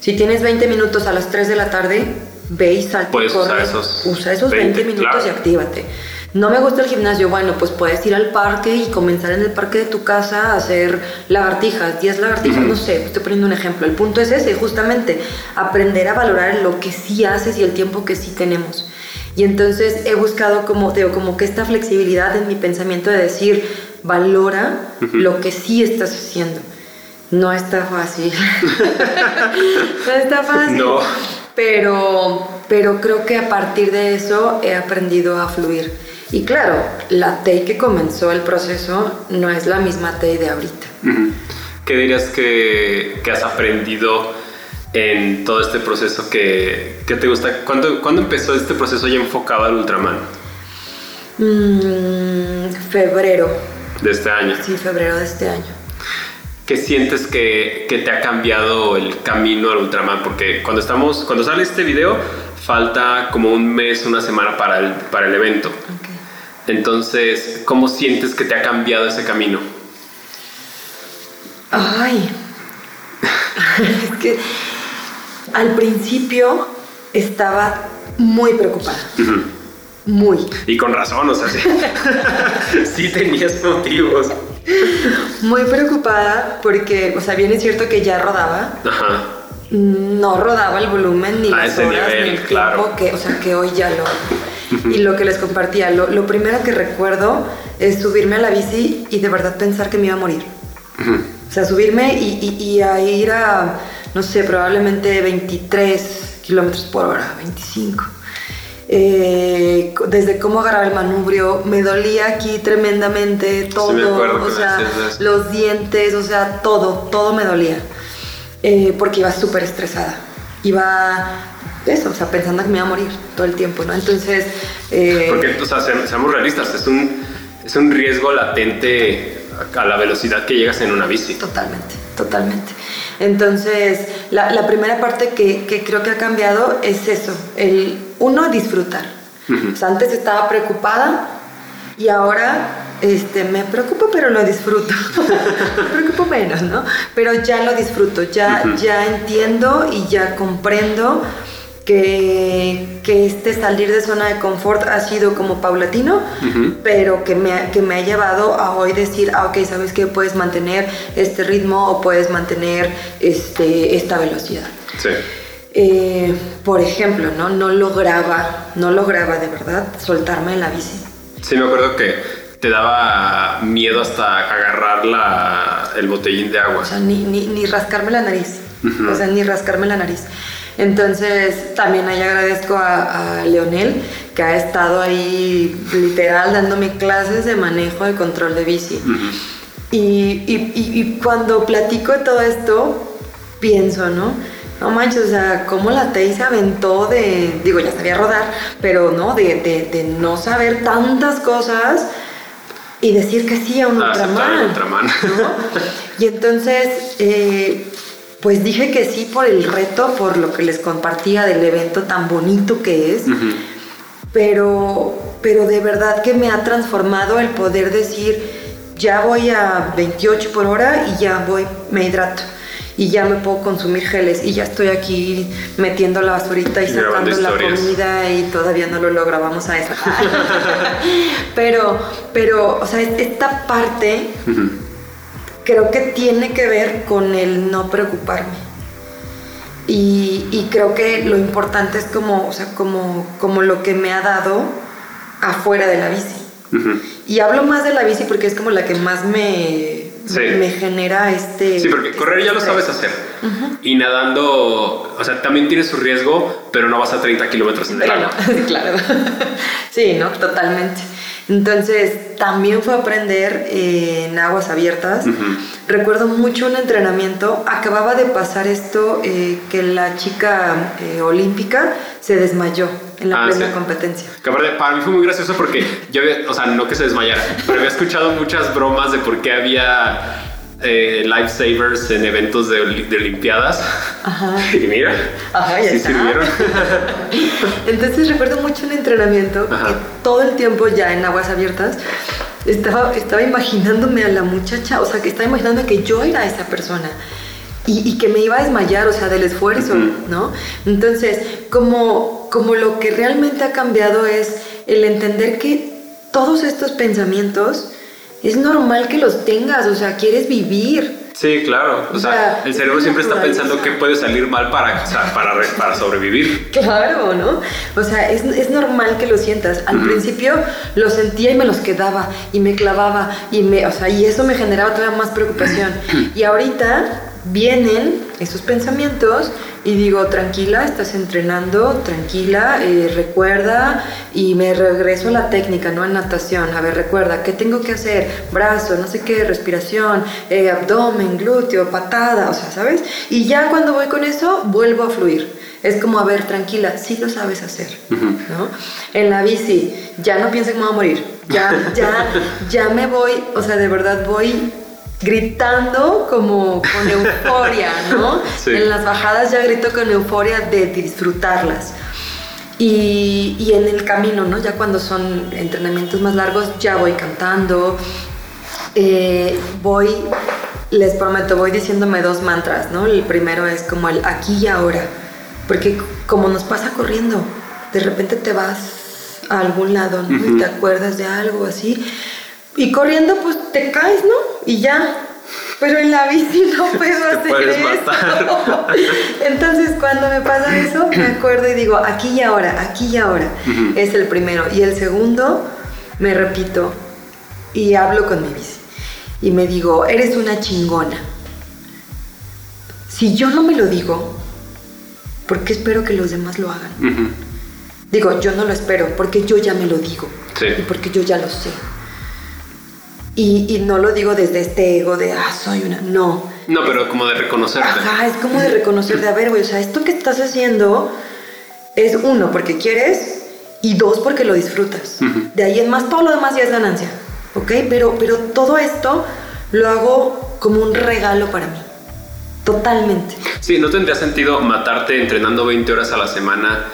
Si tienes 20 minutos a las 3 de la tarde, ve y salta Puedes Usar esos usa esos 20, minutos y actívate. No me gusta el gimnasio, bueno, pues puedes ir al parque y comenzar en el parque de tu casa a hacer lagartijas, 10 lagartijas, no sé, estoy poniendo un ejemplo. El punto es ese, justamente, aprender a valorar lo que sí haces y el tiempo que sí tenemos. Y entonces he buscado como, digo, como que esta flexibilidad en mi pensamiento de decir, valora lo que sí estás haciendo. No está fácil. no está fácil. No. Pero, pero creo que a partir de eso he aprendido a fluir. Y claro, la TEI que comenzó el proceso no es la misma TEI de ahorita. ¿Qué dirías que, que has aprendido? en todo este proceso que, te gusta? ¿Cuándo, ¿Cuándo, empezó este proceso ya enfocado al Ultraman? Mm, febrero. De este año. Sí, febrero de este año. ¿Qué sientes que, que, te ha cambiado el camino al Ultraman? Porque cuando, estamos, cuando sale este video, falta como un mes, una semana para el, para el evento. Entonces, ¿cómo sientes que te ha cambiado ese camino? Ay, es que al principio estaba muy preocupada. Muy. Y con razón, o sea, sí, tenías motivos. Muy preocupada porque, o sea, bien es cierto que ya rodaba. Ajá. No rodaba el volumen ni las horas ni el tiempo que, o sea, que hoy ya lo. Y lo que les compartía, lo, primero que recuerdo es subirme a la bici y de verdad pensar que me iba a morir. O sea, subirme y, y a ir a no sé, probablemente 23 kilómetros por hora, 25. Eh, desde cómo agarrar el manubrio, me dolía aquí tremendamente todo, o sea, los dientes, o sea, todo, todo me dolía, eh, porque iba súper estresada, iba eso, o sea, pensando que me iba a morir todo el tiempo, ¿no? Entonces... Eh, porque, o sea, seamos realistas, es un, es un riesgo latente a la velocidad que llegas en una bici. Totalmente, totalmente. Entonces, la, primera parte que, creo que ha cambiado es eso, el uno, disfrutar. o sea, antes estaba preocupada y ahora este, me preocupo, pero lo disfruto. me preocupo menos, ¿no? Pero ya lo disfruto, ya, ya entiendo y ya comprendo que, que, este salir de zona de confort ha sido como paulatino, pero que me, que me ha llevado a hoy decir, ah, ok, sabes que puedes mantener este ritmo o puedes mantener este, esta velocidad. Sí. Eh, por ejemplo, ¿no? no lograba, no lograba de verdad soltarme en la bici. Sí, me acuerdo que te daba miedo hasta agarrar la, el botellín de agua. O sea, ni, ni, ni rascarme la nariz. O sea, ni rascarme la nariz. Entonces, también ahí agradezco a, Leonel, que ha estado ahí literal dándome clases de manejo de control de bici. y, y, y, cuando platico de todo esto, pienso, ¿no? no manches, o sea, cómo la Tei se aventó de, digo, ya sabía rodar, pero no, de, de, de no saber tantas cosas y decir que sí a un Ah, Ultraman. un Ultraman. ¿no? Y entonces, eh, pues dije que sí por el reto, por lo que les compartía del evento tan bonito que es, pero, pero de verdad que me ha transformado el poder decir, ya voy a 28 por hora y ya voy, me hidrato. Y ya me puedo consumir geles y ya estoy aquí metiendo la basurita y sacando la comida y todavía no lo logra, vamos a eso. pero, pero, o sea, esta parte. Creo que tiene que ver con el no preocuparme. Y, y creo que lo importante es como, o sea, como, como lo que me ha dado afuera de la bici. Y hablo más de la bici porque es como la que más me, Sí. me genera este... Sí, porque correr ya lo sabes hacer. Y nadando, o sea, también tiene su riesgo, pero no vas a 30 kilómetros en el agua. claro. Sí, ¿no? Totalmente. Entonces, también fue aprender eh, en aguas abiertas. Recuerdo mucho un entrenamiento. Acababa de pasar esto eh, que la chica eh, olímpica se desmayó en la Ah, plena sí. competencia. Que aparte, para mí fue muy gracioso porque yo había, o sea, no que se desmayara, pero había escuchado muchas bromas de por qué había eh, lifesavers en eventos de, de Olimpiadas. Ajá. Y mira, Ajá, ya sí está. sirvieron. Entonces recuerdo mucho un entrenamiento Ajá. que todo el tiempo ya en aguas abiertas estaba, estaba imaginándome a la muchacha, o sea, que estaba imaginando que yo era esa persona y, y que me iba a desmayar, o sea, del esfuerzo, Ujú. ¿no? Entonces, como, como lo que realmente ha cambiado es el entender que todos estos pensamientos es normal que los tengas, o sea, quieres vivir. Sí, claro. O O sea, sea, el cerebro siempre está pensando qué puede salir mal para, o sea, para, para sobrevivir. Claro, ¿no? O sea, es, es normal que lo sientas. Al principio lo sentía y me los quedaba y me clavaba y me, o sea, y eso me generaba todavía más preocupación. Y ahorita vienen esos pensamientos y digo, tranquila, estás entrenando, tranquila, eh, recuerda y me regreso a la técnica, ¿no? En natación. A ver, recuerda, ¿qué tengo que hacer? Brazo, no sé qué, respiración, eh, abdomen, glúteo, patada, o sea, ¿sabes? Y ya cuando voy con eso, vuelvo a fluir. Es como, a ver, tranquila, sí lo sabes hacer. ¿no? En la bici, ya no pienso que me voy a morir. Ya, ya, ya me voy, o sea, de verdad voy gritando como con euforia, ¿no? Sí. En las bajadas ya grito con euforia de disfrutarlas. Y, y en el camino, ¿no? Ya cuando son entrenamientos más largos, ya voy cantando. Eh, voy, les prometo, voy diciéndome dos mantras, ¿no? El primero es como el aquí y ahora. Porque como nos pasa corriendo, de repente te vas a algún lado, ¿no? Y te acuerdas de algo así. Y corriendo, pues te caes, ¿no? Y ya. Pero en la bici no puedo Te hacer eso. Entonces, cuando me pasa eso, me acuerdo y digo, aquí y ahora, aquí y ahora. Ujú. Es el primero. Y el segundo, me repito y hablo con mi bici. Y me digo, eres una chingona. Si yo no me lo digo, ¿por qué espero que los demás lo hagan? Ujú. Digo, yo no lo espero, porque yo ya me lo digo. Sí. Y porque yo ya lo sé. Y, y no lo digo desde este ego de, ah, soy una. No. No, pero como de reconocerte. Ajá, es como de reconocer, de, a ver, güey, o sea, esto que estás haciendo es uno, porque quieres, y dos, porque lo disfrutas. De ahí en más, todo lo demás ya es ganancia, ¿ok? Pero, pero todo esto lo hago como un regalo para mí. Totalmente. Sí, no tendría sentido matarte entrenando 20 horas a la semana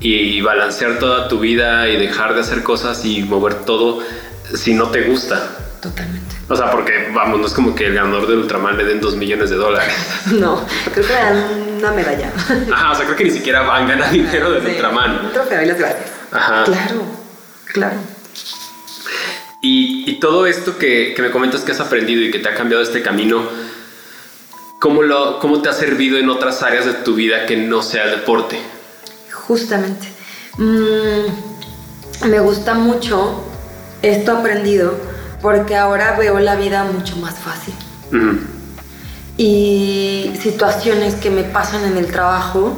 y balancear toda tu vida y dejar de hacer cosas y mover todo si no te gusta. Totalmente. O sea, porque vamos, no es como que el ganador del Ultraman le den 2 millones de dólares. No, creo que me dan una medalla. Ajá, o sea, creo que ni siquiera van a ganar dinero del Sí, Ultraman. Un trofeo y las gracias. Ajá. Claro, claro. Y, y todo esto que, que me comentas que has aprendido y que te ha cambiado este camino, ¿cómo, lo, ¿cómo te ha servido en otras áreas de tu vida que no sea el deporte? Justamente. Mm, me gusta mucho esto aprendido porque ahora veo la vida mucho más fácil. Ujú. Y situaciones que me pasan en el trabajo,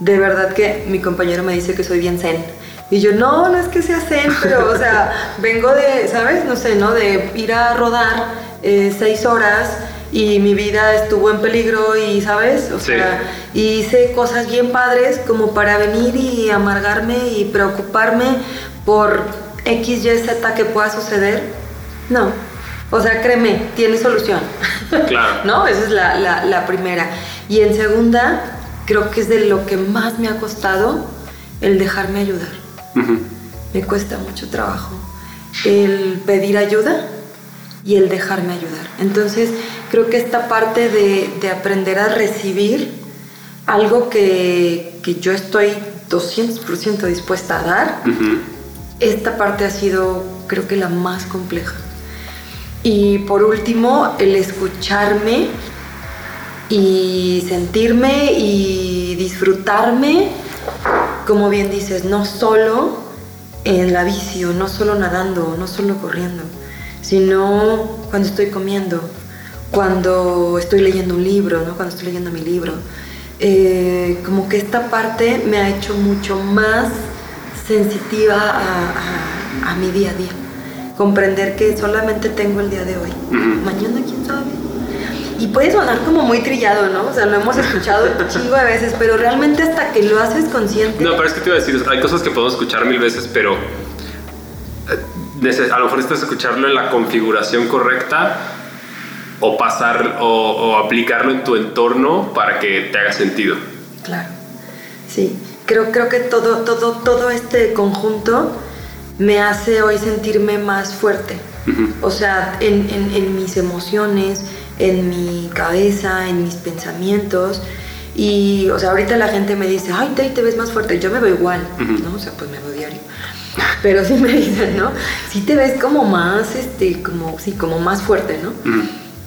de verdad que mi compañero me dice que soy bien zen. Y yo, no, no es que sea zen, pero, o sea, vengo de, ¿sabes? No sé, ¿no? De ir a rodar eh, seis horas y mi vida estuvo en peligro y, ¿sabes? O sea, hice cosas bien padres como para venir y amargarme y preocuparme por X, Y, Z que pueda suceder. No. O sea, créeme, tiene solución. Claro. ¿No? Esa es la, la, primera. Y en segunda, creo que es de lo que más me ha costado el dejarme ayudar. Me cuesta mucho trabajo el pedir ayuda y el dejarme ayudar. Entonces, creo que esta parte de, aprender a recibir algo que, yo estoy 200% dispuesta a dar, esta parte ha sido, creo que, la más compleja. Y por último, el escucharme y sentirme y disfrutarme, como bien dices, no solo en la vicio, no solo nadando, no solo corriendo, sino cuando estoy comiendo, cuando estoy leyendo un libro, ¿no? cuando estoy leyendo mi libro. Eh, como que esta parte me ha hecho mucho más sensitiva a, mi día a día. Comprender que solamente tengo el día de hoy. Mañana, quién sabe. Y puede sonar como muy trillado, ¿no? O sea, lo hemos escuchado chingo de veces, pero realmente hasta que lo haces consciente. No, pero es que te iba a decir, hay cosas que podemos escuchar mil veces, pero a lo mejor necesitas escucharlo en la configuración correcta o pasar o, aplicarlo en tu entorno para que te haga sentido. Claro, sí. Creo, creo que todo, todo, todo este conjunto me hace hoy sentirme más fuerte. O sea, en, en, mis emociones, en mi cabeza, en mis pensamientos. Y, o sea, ahorita la gente me dice, ay, te, te ves más fuerte. Yo me veo igual, ¿no? O sea, pues me veo diario. Pero sí me dicen, ¿no? Sí te ves como más, este, como, sí, como más fuerte, ¿no?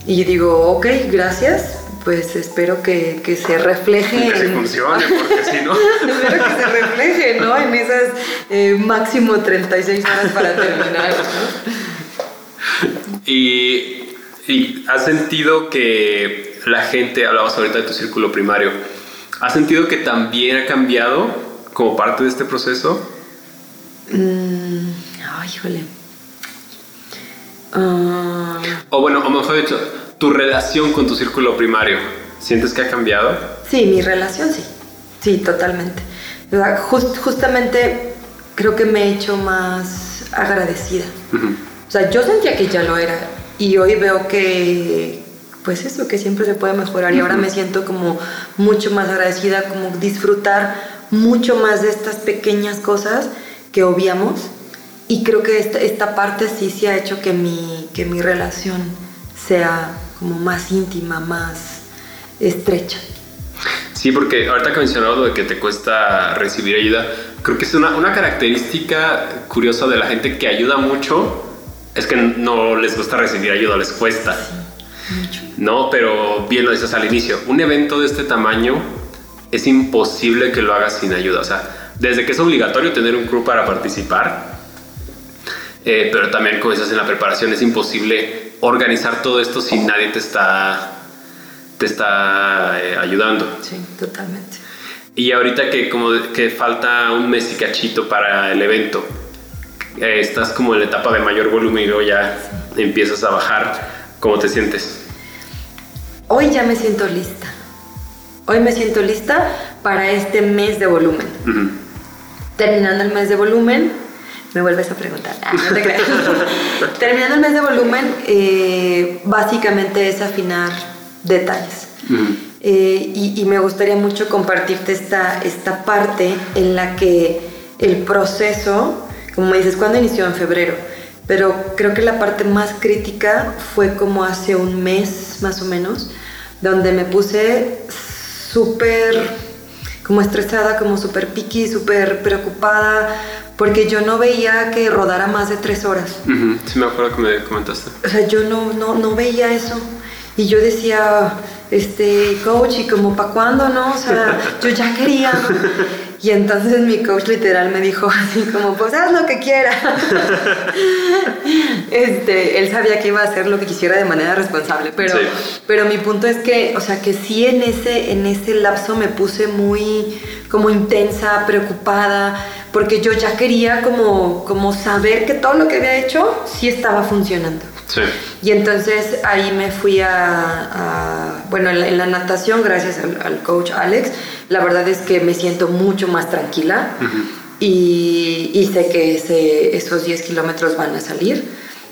Y yo digo, ok, gracias, pues espero que, que se refleje. Que funcione, porque si no. espero que se refleje, ¿no? En esas eh, máximo 36 horas para terminar, ¿no? Y, y has sentido que la gente, hablabas ahorita de tu círculo primario, ¿has sentido que también ha cambiado como parte de este proceso? Mm, ay, híjole. Ah. O bueno, o mejor dicho, tu relación con tu círculo primario, ¿sientes que ha cambiado? Sí, mi relación sí. Sí, totalmente. justamente creo que me he hecho más agradecida. O sea, yo sentía que ya lo era y hoy veo que, pues eso, que siempre se puede mejorar y ahora me siento como mucho más agradecida, como disfrutar mucho más de estas pequeñas cosas que obviamos y creo que esta, esta parte sí se ha hecho que mi, que mi relación sea como más íntima, más estrecha. Sí, porque ahorita que mencionado lo de que te cuesta recibir ayuda, creo que es una, una característica curiosa de la gente que ayuda mucho, es que no les gusta recibir ayuda, les cuesta. mucho. No, pero bien lo dices al inicio, un evento de este tamaño es imposible que lo hagas sin ayuda. O sea, desde que es obligatorio tener un crew para participar, eh, pero también como dices en la preparación es imposible organizar todo esto si nadie te está, te está eh, ayudando. Sí, totalmente. Y ahorita que como que falta un mes y cachito para el evento, eh, estás como en la etapa de mayor volumen y luego ya empiezas a bajar, ¿cómo te sientes? Hoy ya me siento lista. Hoy me siento lista para este mes de volumen. Terminando el mes de volumen, me vuelves a preguntar. Ah, no te. Terminando el mes de volumen, eh, básicamente es afinar detalles. Eh, y, me gustaría mucho compartirte esta, esta parte en la que el proceso, como me dices, ¿cuándo inició? En febrero. Pero creo que la parte más crítica fue como hace un mes más o menos, donde me puse súper como estresada, como súper piqui, súper preocupada, porque yo no veía que rodara más de tres horas. Sí, me acuerdo que me comentaste. O sea, yo no, no, no veía eso. Y yo decía, este, coach, ¿y como para cuándo, no? O sea, yo ya quería. Y entonces mi coach literal me dijo así como, pues haz lo que quieras. este, él sabía que iba a hacer lo que quisiera de manera responsable, pero, pero mi punto es que, o sea, que sí en ese, en ese lapso me puse muy como intensa, preocupada, porque yo ya quería como, como saber que todo lo que había hecho sí estaba funcionando. Sí. Y entonces ahí me fui a, a- bueno, en la, en la natación, gracias al, al coach Alex, la verdad es que me siento mucho más tranquila y, y sé que ese- esos 10 kilómetros van a salir.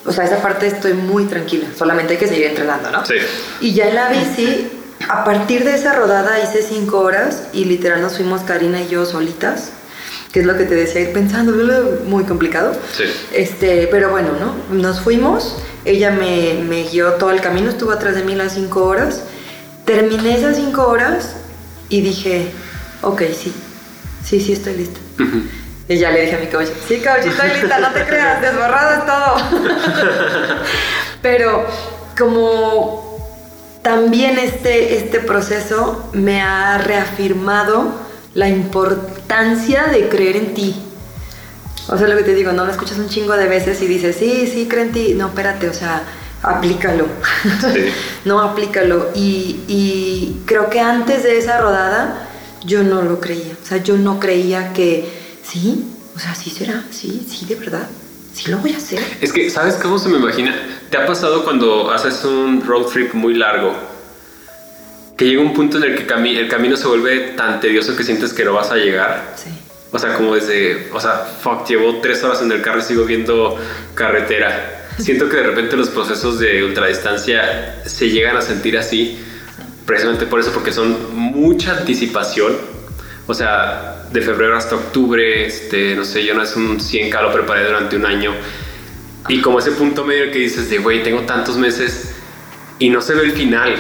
O sea, esa parte estoy muy tranquila, solamente hay que seguir entrenando, ¿no? Sí. Y ya en la bici, a partir de esa rodada hice 5 horas y literal nos fuimos Karina y yo solitas, que es lo que te decía, ir pensando, muy complicado. Sí. Este, pero bueno, ¿no? Nos fuimos, ella me, me guió todo el camino, estuvo atrás de mí las 5 horas. Terminé esas 5 horas y dije, ok, sí, sí, sí estoy lista. Ujú. Y ya le dije a mi coach, sí, coach, estoy lista, no te creas, desborrado es todo. Pero como también este, este proceso me ha reafirmado la importancia de creer en ti. O sea, lo que te digo, no lo escuchas un chingo de veces y dices, sí, sí, creo en ti. No, espérate, o sea, aplícalo. Sí. no, aplícalo. Y, y creo que antes de esa rodada yo no lo creía. O sea, yo no creía que, sí, o sea, sí será, sí, sí, de verdad. Sí lo voy a hacer. Es que, ¿sabes cómo se me imagina? ¿Te ha pasado cuando haces un road trip muy largo? Que llega un punto en el que cami- el camino se vuelve tan tedioso que sientes que no vas a llegar. Sí. O sea, como desde, o sea, fuck, llevo tres horas en el carro y sigo viendo carretera. Siento que de repente los procesos de ultradistancia se llegan a sentir así, precisamente por eso, porque son mucha anticipación. O sea, de febrero hasta octubre, este, no sé, yo no es un 100K lo preparé durante un año. Y como ese punto medio que dices de, güey, tengo tantos meses y no se ve el final.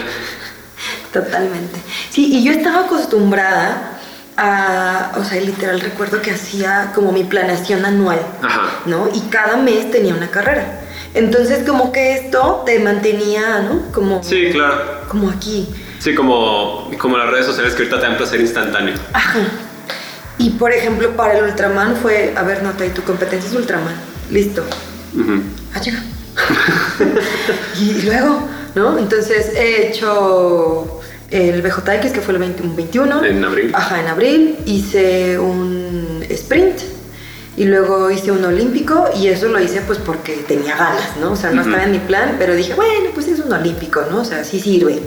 Totalmente. Sí, y yo estaba acostumbrada a, o sea, literal recuerdo que hacía como mi planeación anual, Ajá. ¿no? Y cada mes tenía una carrera. Entonces como que esto te mantenía, ¿no? Como, Sí, claro. como aquí. Sí, como, como las redes sociales que ahorita te dan placer instantáneo. Ajá. Y por ejemplo, para el Ultraman fue, a ver, nota, y tu competencia es Ultraman. Listo. Ujú. Ah, chica. y luego, ¿no? Entonces he hecho el BJX, que fue el 20 un 21. En abril. Ajá, en abril. Hice un sprint. Y luego hice un olímpico y eso lo hice pues porque tenía ganas, ¿no? O sea, no estaba en mi plan, pero dije, bueno, pues es un olímpico, ¿no? O sea, sí sirve.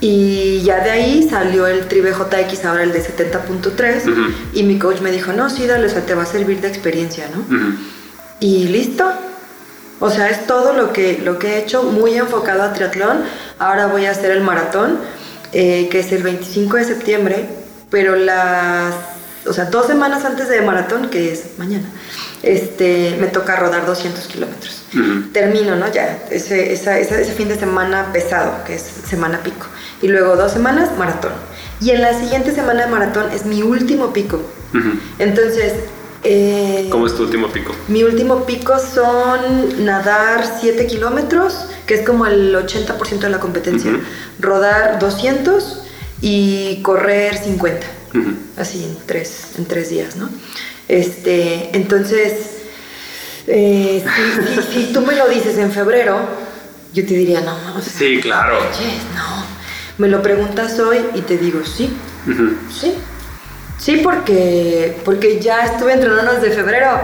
Y ya de ahí salió el Tri BJX, ahora el de 70.3. Ujú. Y mi coach me dijo, no, sí, dale, o sea, te va a servir de experiencia, ¿no? Y listo. O sea, es todo lo que, lo que he hecho, muy enfocado a triatlón. Ahora voy a hacer el maratón, eh, que es el 25 de septiembre, pero las, o sea, dos semanas antes de maratón, que es mañana, este, me toca rodar 200 kilómetros. Termino, ¿no? Ya, ese, esa- esa- ese fin de semana pesado, que es semana pico. Y luego dos semanas, maratón. Y en la siguiente semana de maratón es mi último pico. Entonces, eh, ¿Cómo es tu último pico? mi último pico son nadar 7 kilómetros, que es como el 80% de la competencia. Ujú. Rodar 200 y correr 50. Ujú. Así en tres, en tres días, ¿no? Este, entonces, eh, si, si- si tú me lo dices en febrero, yo te diría, no, no, o sea, Sí, claro. yes, no. Me lo preguntas hoy y te digo, sí, Ujú. Sí. Sí, porque, porque ya estuve entrenando desde febrero.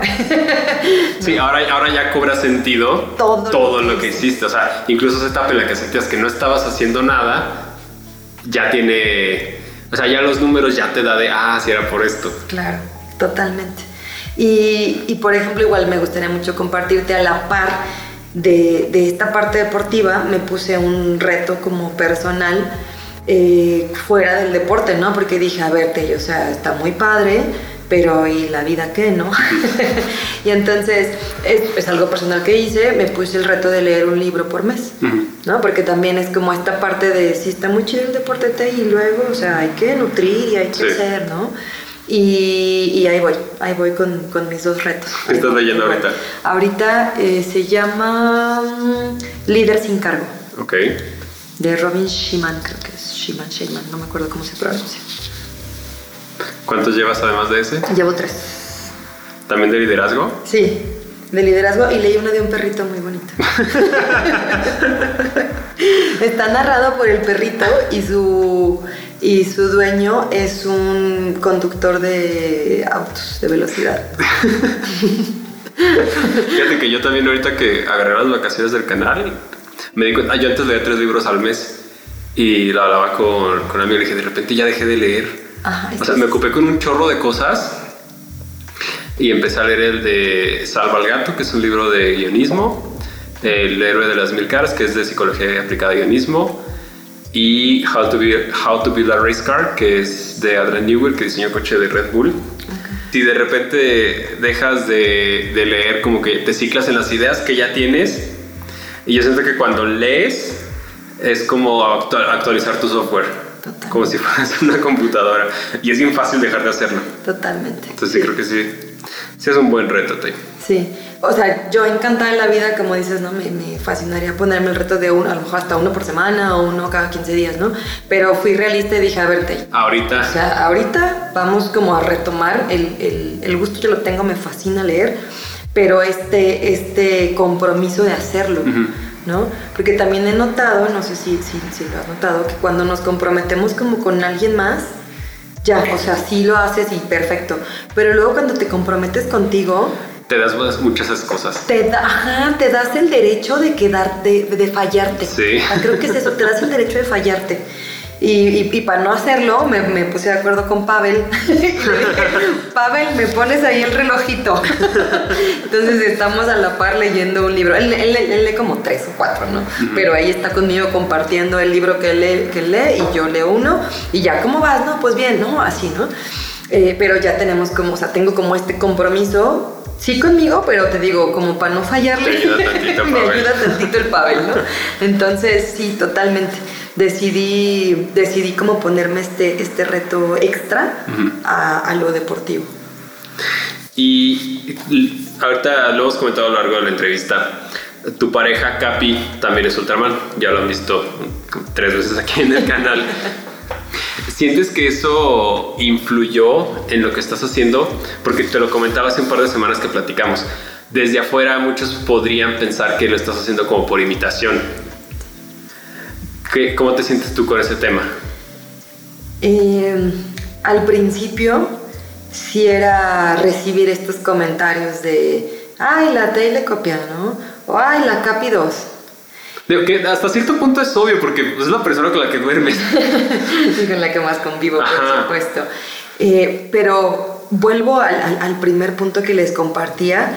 Sí, ahora, ahora ya cobra sentido Todo lo lo que que hiciste. O sea, incluso esa etapa en la que sentías que no estabas haciendo nada, ya tiene. O sea, ya los números ya te da de, ah, si era por esto. Claro, totalmente. Y, y, por ejemplo, igual me gustaría mucho compartirte a la par de, de esta parte deportiva, me puse un reto como personal eh, fuera del deporte, ¿no? Porque dije, a ver, o sea, está muy padre, pero ¿y la vida qué, no? y entonces es, es algo personal que hice, me puse el reto de leer un libro por mes. Ujú. ¿no? Porque también es como esta parte de si está muy chido el deporte te- y luego, o sea, hay que nutrir y hay que Sí. hacer, ¿no? Y, y ahí voy, ahí voy con, con mis dos retos. ¿Qué estás leyendo ahorita? Ahorita eh, se llama mm, Líder sin cargo, Ok. De Robin Shiman, creo que es Shiman, Shiman, no me acuerdo cómo se pronuncia. ¿Cuántos llevas además de ese? Llevo tres. ¿También de liderazgo? Sí, de liderazgo y leí uno de un perrito muy bonito. Está narrado por el perrito y su, y su dueño es un conductor de autos de velocidad. Fíjate que yo también ahorita que agarré las vacaciones del canal, me di cuenta, yo antes leía tres libros al mes y lo hablaba con, con un amigo y le dije, de repente ya dejé de leer. o sea, me ocupé con un chorro de cosas y empecé a leer el de Salva al Gato, que es un libro de guionismo, El héroe de las mil caras, que es de psicología aplicada a guionismo, y How to, Be, How to Build a Race Car, que es de Adrian Newell, que diseñó coche de Red Bull. Si de repente dejas de, de leer, como que te ciclas en las ideas que ya tienes, y yo siento que cuando lees es como actualizar tu software. Totalmente. Como si fueras una computadora. Y es bien fácil dejar de hacerlo. Totalmente. Entonces sí, creo que sí. Sí es un buen reto, Tay. Sí. O sea, yo encantada en la vida, como dices, ¿no? Me, me, fascinaría ponerme el reto de uno, a lo mejor hasta uno por semana o uno cada 15 días, ¿no? Pero fui realista y dije, a ver, Tay. Ahorita. O sea, ahorita vamos como a retomar el, el, el gusto que lo tengo, me fascina leer pero este, este compromiso de hacerlo, ¿no? Porque también he notado, no sé si, si, si, lo has notado, que cuando nos comprometemos como con alguien más, ya, o sea, sí lo haces y perfecto, pero luego cuando te comprometes contigo... Te das muchas cosas. Te, ajá, te das el derecho de quedarte, de, de fallarte. Sí. creo que es eso, te das el derecho de fallarte. Y, y, para no hacerlo, me, me, puse de acuerdo con Pavel. Pavel, me pones ahí el relojito. Entonces estamos a la par leyendo un libro. Él, él, lee como tres o cuatro, ¿no? Pero ahí está conmigo compartiendo el libro que lee, que lee y yo leo uno. Y ya, ¿cómo vas? No, pues bien, ¿no? Así, ¿no? Eh, pero ya tenemos como, o sea, tengo como este compromiso sí conmigo, pero te digo, como para no fallarle, me ayuda tantito el Pavel, ¿no? Entonces, sí, totalmente decidí, decidí como ponerme este, este reto extra a, a, lo deportivo. Y ahorita lo hemos comentado a lo largo de la entrevista. Tu pareja Capi también es Ultraman, ya lo han visto tres veces aquí en el canal. ¿Sientes que eso influyó en lo que estás haciendo? Porque te lo comentaba hace un par de semanas que platicamos. Desde afuera muchos podrían pensar que lo estás haciendo como por imitación ¿Cómo te sientes tú con ese tema? Eh, al principio sí era recibir estos comentarios de, ay, la telecopia, ¿no? O ay, la Capi 2. que hasta cierto punto es obvio porque es la persona con la que duermes. con la que más convivo, por supuesto. Eh, pero vuelvo al, al, primer punto que les compartía,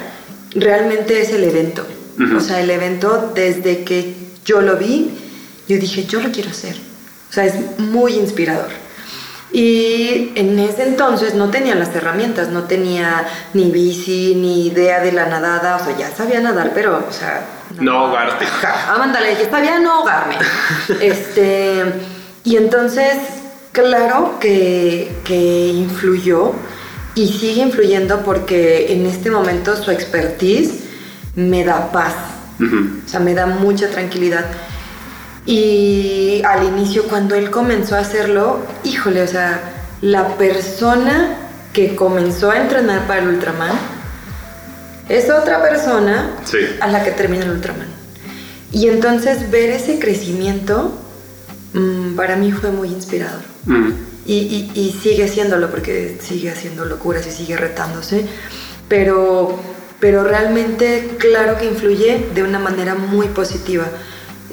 realmente es el evento. O sea, el evento desde que yo lo vi, yo dije, yo lo quiero hacer. O sea, es muy inspirador. Y en ese entonces no tenía las herramientas, no tenía ni bici, ni idea de la nadada, o sea, ya sabía nadar, pero, o sea... No, ahogarte. Ah, mándale, ya sabía no ahogarme. este, y entonces, claro que, que influyó y sigue influyendo porque en este momento su expertise me da paz, o sea, me da mucha tranquilidad. Y al inicio, cuando él comenzó a hacerlo, híjole, o sea, la persona que comenzó a entrenar para el Ultraman es otra persona a la que termina el Ultraman. Y entonces ver ese crecimiento mm, para mí fue muy inspirador. Mm. Y, y, sigue siéndolo porque sigue haciendo locuras y sigue retándose. Pero, pero realmente claro que influye de una manera muy positiva.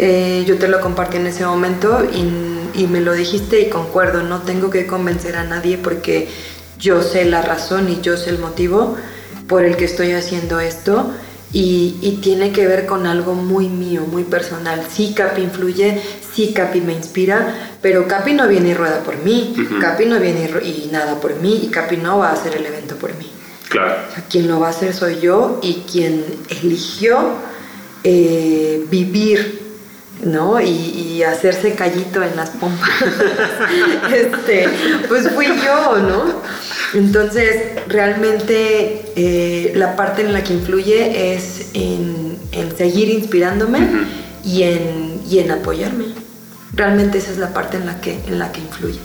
Eh, yo te lo compartí en ese momento y, y, me lo dijiste y concuerdo, no tengo que convencer a nadie porque yo sé la razón y yo sé el motivo por el que estoy haciendo esto y, y tiene que ver con algo muy mío, muy personal. Sí, Capi influye, sí, Capi me inspira, pero Capi no viene y rueda por mí, Capi no viene y, y, nada por mí y Capi no va a hacer el evento por mí. Claro. O sea, quien lo va a hacer soy yo y quien eligió eh, vivir ¿no? Y, hacerse callito en las pompas. este, pues fui yo, ¿no? Entonces, realmente eh, la parte en la que influye es en, seguir inspirándome y, en, y en apoyarme. Realmente esa es la parte en la que, en la que influye.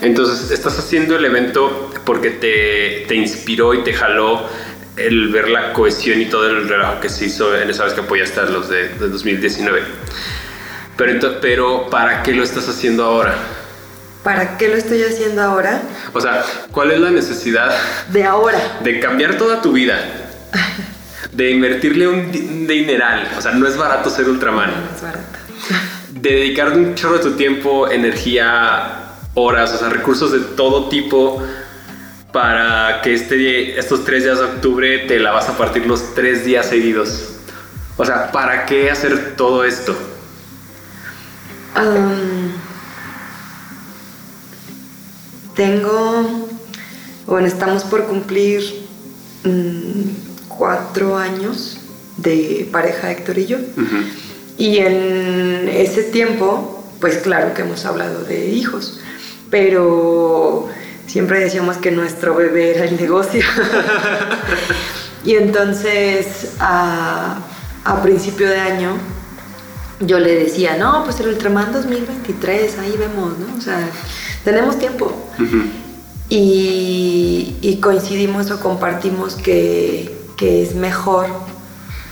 Entonces, estás haciendo el evento porque te, te inspiró y te jaló el ver la cohesión y todo el relajo que se hizo en esa vez que apoyaste a los de, de 2019. Pero, pero, ¿para qué lo estás haciendo ahora? ¿Para qué lo estoy haciendo ahora? O sea, ¿cuál es la necesidad? De ahora. De cambiar toda tu vida. de invertirle un dineral, o sea, no es barato ser Ultraman. No es barato. De dedicar un chorro de tu tiempo, energía, horas, o sea, recursos de todo tipo para que este, estos tres días de octubre te la vas a partir los tres días seguidos. O sea, ¿para qué hacer todo esto? Tengo, bueno, estamos por cumplir mm, cuatro años de pareja Héctor y yo. Y en ese tiempo, pues claro que hemos hablado de hijos, pero siempre decíamos que nuestro bebé era el negocio. y entonces a, principio de año yo le decía, no, pues el Ultraman 2023, ahí vemos, ¿no? O sea, tenemos tiempo. y, coincidimos o compartimos que, es mejor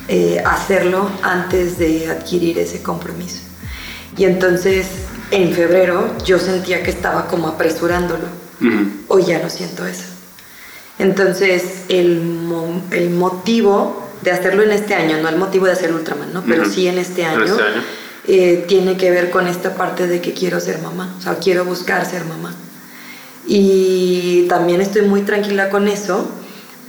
eh, hacerlo antes de adquirir ese compromiso. Y entonces en febrero yo sentía que estaba como apresurándolo Hoy ya no siento eso. Entonces, el, el, motivo de hacerlo en este año, no el motivo de hacer Ultraman, ¿no? Pero sí en este año, este eh, tiene que ver con esta parte de que quiero ser mamá, o sea, quiero buscar ser mamá. Y también estoy muy tranquila con eso,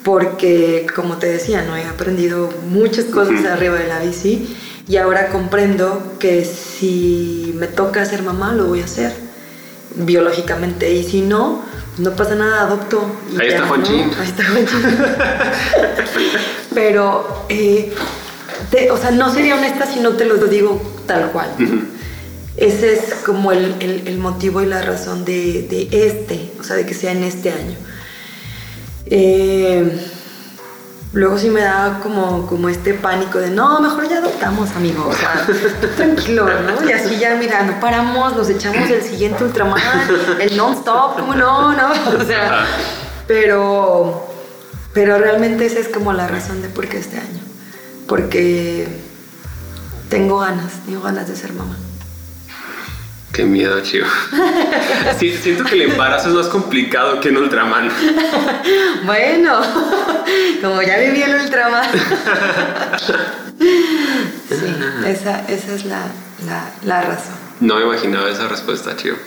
porque, como te decía, ¿no? He aprendido muchas cosas arriba de la bici y ahora comprendo que si me toca ser mamá, lo voy a hacer biológicamente. Y si no, no pasa nada, adopto. ahí, está Juanchín. ahí está Juanchín. Pero, eh, o sea, no sería honesta si no te lo digo tal cual. Ese es como el, el, motivo y la razón de, de, este, o sea, de que sea en este año. Eh, luego sí me da como, como este pánico de, no, mejor ya adoptamos, amigo, o sea, tranquilo, ¿no? Y así ya, mira, no paramos, nos echamos el siguiente Ultraman, el non-stop, ¿cómo no? ¿no? O sea, pero, pero realmente esa es como la razón de por qué este año, porque tengo ganas, tengo ganas de ser mamá. Qué miedo, chivo. siento que el embarazo es más complicado que un Ultraman. bueno, como ya viví el Ultraman. sí, esa, es la, la razón. No me imaginaba esa respuesta, chivo.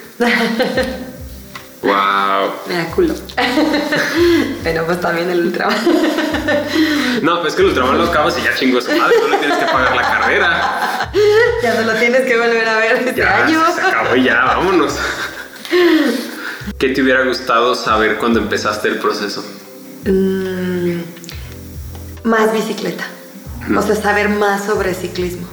Wow. Me da culo. Pero pues también el Ultraman. No, pues que el Ultraman lo acabas y ya chingo su madre, no le tienes que pagar la carrera. Ya no lo tienes que volver a ver este año. Se acabó ya, vámonos. ¿Qué te hubiera gustado saber cuando empezaste el proceso? Mm, más bicicleta. O sea, saber más sobre ciclismo.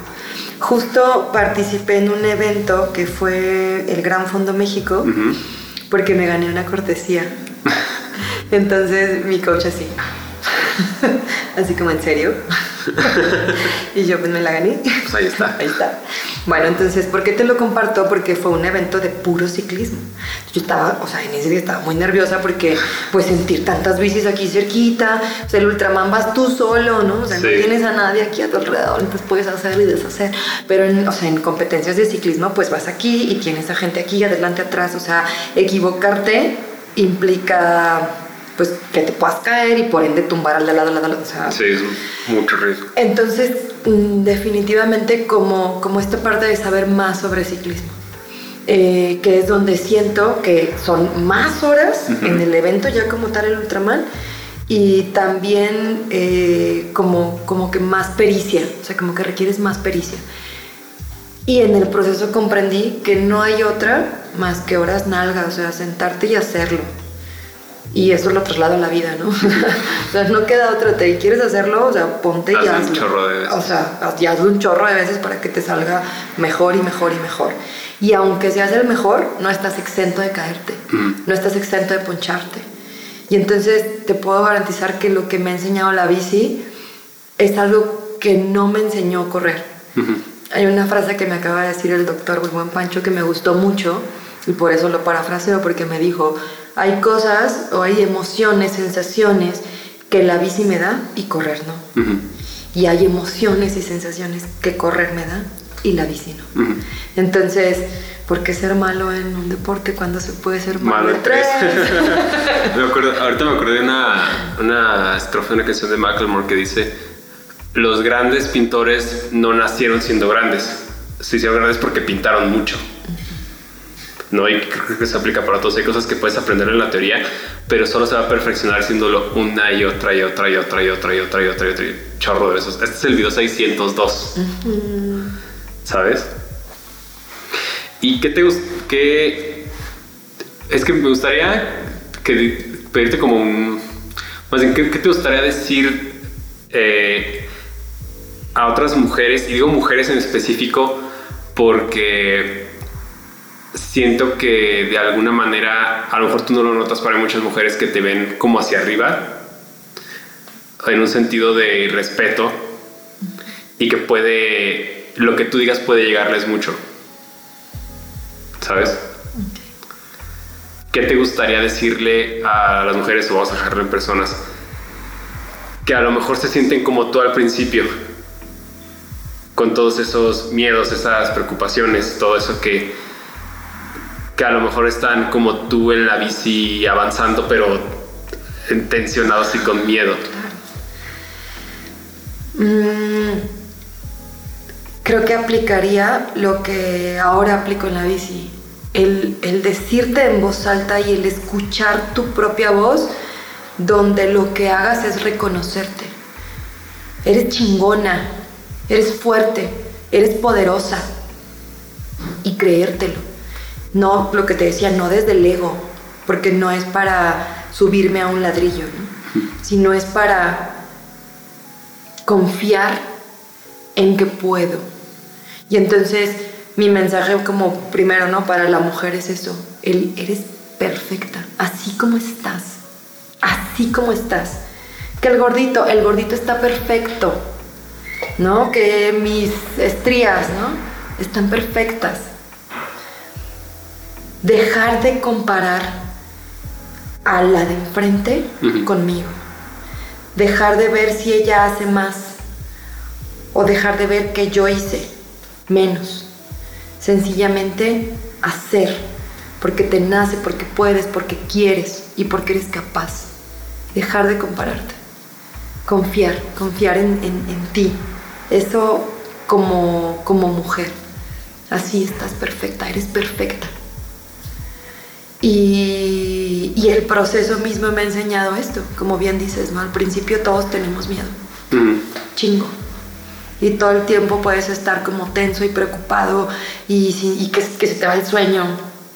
Justo participé en un evento que fue el Gran Fondo México porque me gané una cortesía. Entonces mi coach así, así como en serio. y yo pues me la gané. Pues ahí está. Ahí está. Bueno, entonces, ¿por qué te lo comparto? Porque fue un evento de puro ciclismo. Yo estaba, o sea, en ese día estaba muy nerviosa porque pues sentir tantas bicis aquí cerquita, o sea, el Ultraman vas tú solo, ¿no? O sea, no tienes a nadie aquí a tu alrededor, entonces puedes hacer y deshacer. Pero, en, o sea, en competencias de ciclismo pues vas aquí y tienes a gente aquí, adelante, atrás, o sea, equivocarte implica pues que te puedas caer y por ende tumbar al de lado, al lado, o sea, sí, es mucho riesgo. Entonces, mm, definitivamente como, como esta parte de saber más sobre ciclismo, eh, que es donde siento que son más horas en el evento ya como tal el Ultraman y también eh, como, como que más pericia, o sea, como que requieres más pericia. Y en el proceso comprendí que no hay otra más que horas nalgas, o sea, sentarte y hacerlo. Y eso lo traslado a la vida, ¿no? o sea, no queda otra. Te quieres hacerlo, o sea, ponte y hazlo. un chorro de veces. O sea, hazlo un chorro de veces para que te salga mejor y mejor y mejor. Y aunque seas el mejor, no estás exento de caerte. No estás exento de poncharte. Y entonces te puedo garantizar que lo que me ha enseñado la bici es algo que no me enseñó a correr. Hay una frase que me acaba de decir el doctor Wilbon Pancho que me gustó mucho y por eso lo parafraseo porque me dijo, hay cosas o hay emociones, sensaciones que la bici me da y correr no. Y hay emociones y sensaciones que correr me da y la bici no. Entonces, ¿por qué ser malo en un deporte cuando se puede ser malo, en tres? me acuerdo, ahorita me acordé de una, una estrofa de una canción de Macklemore que dice los grandes pintores no nacieron siendo grandes, se hicieron grandes porque pintaron mucho. ¿No? Y creo que se aplica para todos. Hay cosas que puedes aprender en la teoría, pero solo se va a perfeccionar haciéndolo una y otra y otra y otra y otra y otra y otra y otra. Y chorro de esos. Este es el video 602. ¿Sabes? ¿Y qué te gusta? Es que me gustaría que pedirte como un... Más bien, ¿qué, te gustaría decir eh, a otras mujeres? Y digo mujeres en específico porque siento que de alguna manera, a lo mejor tú no lo notas, hay muchas mujeres que te ven como hacia arriba, en un sentido de respeto, y que puede, lo que tú digas puede llegarles mucho. ¿Sabes? ¿Qué te gustaría decirle a las mujeres, o vamos a dejarlo en personas, que a lo mejor se sienten como tú al principio? con todos esos miedos, esas preocupaciones, todo eso que, a lo mejor están como tú en la bici avanzando, pero tensionados y con miedo. Mm, creo que aplicaría lo que ahora aplico en la bici. El decirte en voz alta y el escuchar tu propia voz, donde lo que hagas es reconocerte. Eres chingona, eres fuerte, eres poderosa y creértelo no, lo que te decía, no desde el ego, porque no es para subirme a un ladrillo, sino es para confiar en que puedo. Y entonces mi mensaje como primero, ¿no? Para la mujer es eso, el, eres perfecta, así como estás, así como estás. Que el gordito, el gordito está perfecto, ¿no? Que mis estrías, ¿no? Están perfectas dejar de comparar a la de enfrente conmigo. Dejar de ver si ella hace más o dejar de ver que yo hice menos. Sencillamente hacer, porque te nace, porque puedes, porque quieres y porque eres capaz. Dejar de compararte. Confiar, confiar en, ti. Eso como, como mujer. Así estás perfecta, eres perfecta. Y, el proceso mismo me ha enseñado esto, como bien dices, ¿no? Al principio todos tenemos miedo, chingo. Y todo el tiempo puedes estar como tenso y preocupado y, que, se te va el sueño,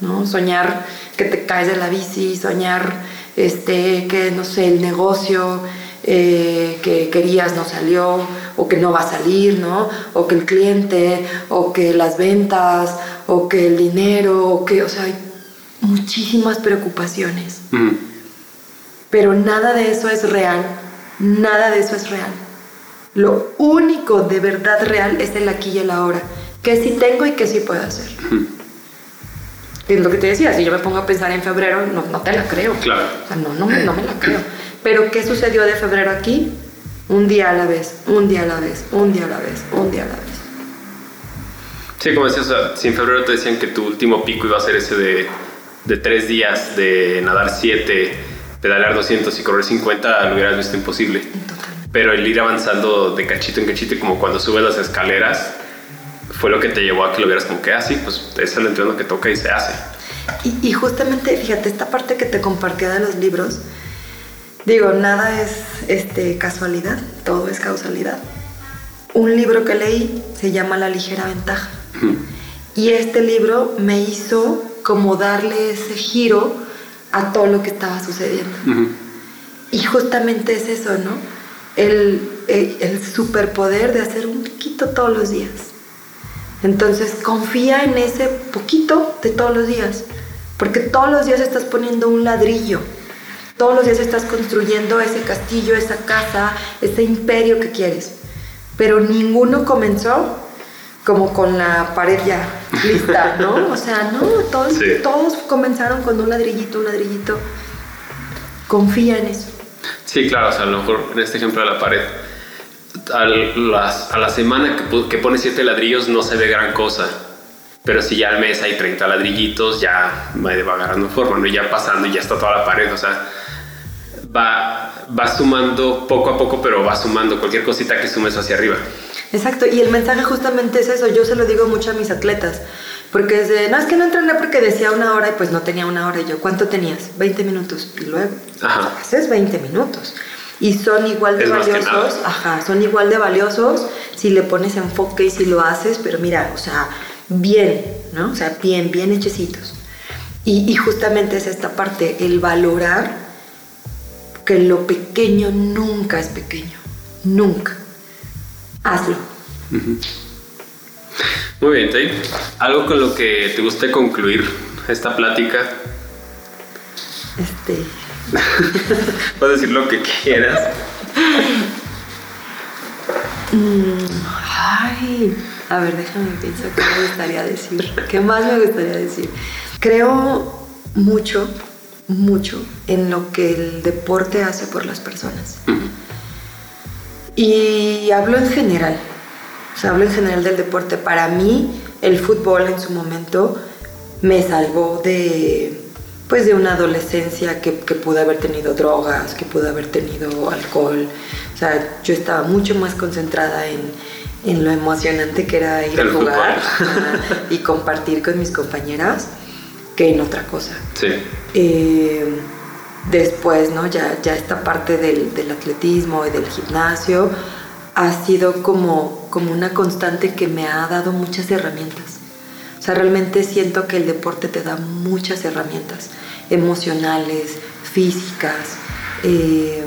¿no? Soñar que te caes de la bici, soñar este, que, no sé, el negocio eh, que querías no salió, o que no va a salir, ¿no? O que el cliente, o que las ventas, o que el dinero, o que, o sea, muchísimas preocupaciones. Pero nada de eso es real, nada de eso es real. Lo único de verdad real es el aquí y el ahora, que sí tengo y que sí puedo hacer. Es lo que te decía, si yo me pongo a pensar en febrero, no, no te la creo. Claro. O sea, no, no, no me la creo. Pero ¿qué sucedió de febrero aquí? Un día a la vez, un día a la vez, un día a la vez, un día a la vez. Sí, como decías, si en febrero te decían que tu último pico iba a ser ese de de tres días de nadar siete, pedalear 200 y correr 50 lo hubieras visto imposible. Pero el ir avanzando de cachito en cachito, como cuando subes las escaleras, fue lo que te llevó a que lo vieras como que así, ah, pues es el entrenamiento que toca y se hace. Y, justamente, fíjate, esta parte que te compartía de los libros, digo, nada es este, casualidad, todo es causalidad. Un libro que leí se llama La ligera ventaja. Y este libro me hizo como darle ese giro a todo lo que estaba sucediendo. Y justamente es eso, ¿no? El, el, superpoder de hacer un poquito todos los días. Entonces confía en ese poquito de todos los días, porque todos los días estás poniendo un ladrillo, todos los días estás construyendo ese castillo, esa casa, ese imperio que quieres, pero ninguno comenzó como con la pared ya lista, ¿no? O sea, no, todos, todos comenzaron con un ladrillito, un ladrillito. Confía en eso. Sí, claro, o sea, a lo mejor en este ejemplo de la pared, a, a la semana que, que pones siete ladrillos no se ve gran cosa. Pero si ya al mes hay 30 ladrillitos, ya va agarrando forma, ¿no? Y ya pasando y ya está toda la pared, o sea, va, va sumando poco a poco, pero va sumando cualquier cosita que sumes hacia arriba. Exacto, y el mensaje justamente es eso, yo se lo digo mucho a mis atletas, porque es de, no, es que no entrené porque decía una hora y pues no tenía una hora y yo, ¿cuánto tenías? 20 minutos, y luego, Ajá. haces 20 minutos. Y son igual de Es valiosos, ajá, son igual de valiosos si le pones enfoque y si lo haces, pero mira, o sea, bien, ¿no? O sea, bien, bien hechecitos. Y, y justamente es esta parte, el valorar que lo pequeño nunca es pequeño, nunca. Hazlo. Muy bien, Tay. ¿Algo con lo que te guste concluir esta plática? Este, Puedes decir lo que quieras. ay, a ver, déjame pensar qué me gustaría decir. ¿Qué más me gustaría decir? Creo mucho, mucho en lo que el deporte hace por las personas. Y hablo en general, o sea, hablo en general del deporte. Para mí, el fútbol en su momento me salvó de, pues, de una adolescencia que, que pude haber tenido drogas, que pude haber tenido alcohol. O sea, yo estaba mucho más concentrada en, en lo emocionante que era ir El a jugar y compartir con mis compañeras que en otra cosa. Sí. Eh, después, ¿no? Ya, ya esta parte del, del atletismo y del gimnasio ha sido como, como una constante que me ha dado muchas herramientas. O sea, realmente siento que el deporte te da muchas herramientas emocionales, físicas. eh,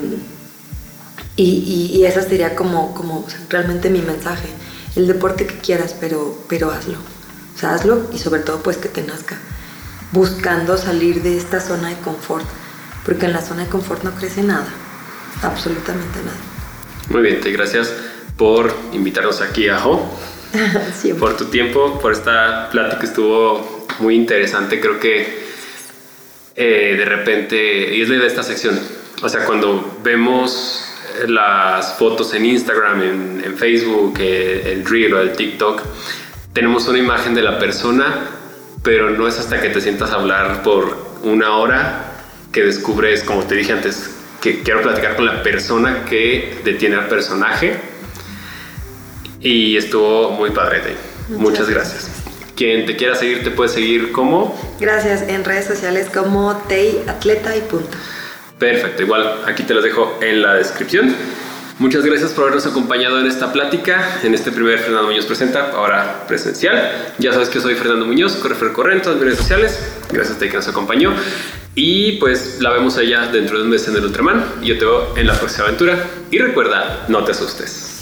y, y, y esa sería como, como realmente mi mensaje. El deporte que quieras, pero, pero hazlo. O sea, hazlo y sobre todo pues que te nazca. Buscando salir de esta zona de confort. Porque en la zona de confort no crece nada. Absolutamente nada. Muy bien, Tay. Gracias por invitarnos aquí a Jo. Por tu tiempo, por esta plática estuvo muy interesante. Creo que eh, de repente, y es la idea de esta sección, o sea, cuando vemos las fotos en Instagram, en, en Facebook, eh, el Reel o el TikTok, tenemos una imagen de la persona, pero no es hasta que te sientas a hablar por una hora que descubres, como te dije antes, que quiero platicar con la persona que detiene al personaje y estuvo muy padre. Muchas, Muchas gracias. Quien te quiera seguir te puede seguir como Gracias. En redes sociales como Tei Atleta y punto. perfecto. Igual aquí te los dejo en la descripción. Muchas gracias por habernos acompañado en esta plática, en este primer Fernando Muñoz Presenta, ahora presencial. Ya sabes que soy Fernando Muñoz, corre corre en redes sociales. Gracias a ti que nos acompañó. Y pues la vemos allá dentro de un mes en el Ultraman. Yo te veo en la próxima aventura. Y recuerda, no te asustes.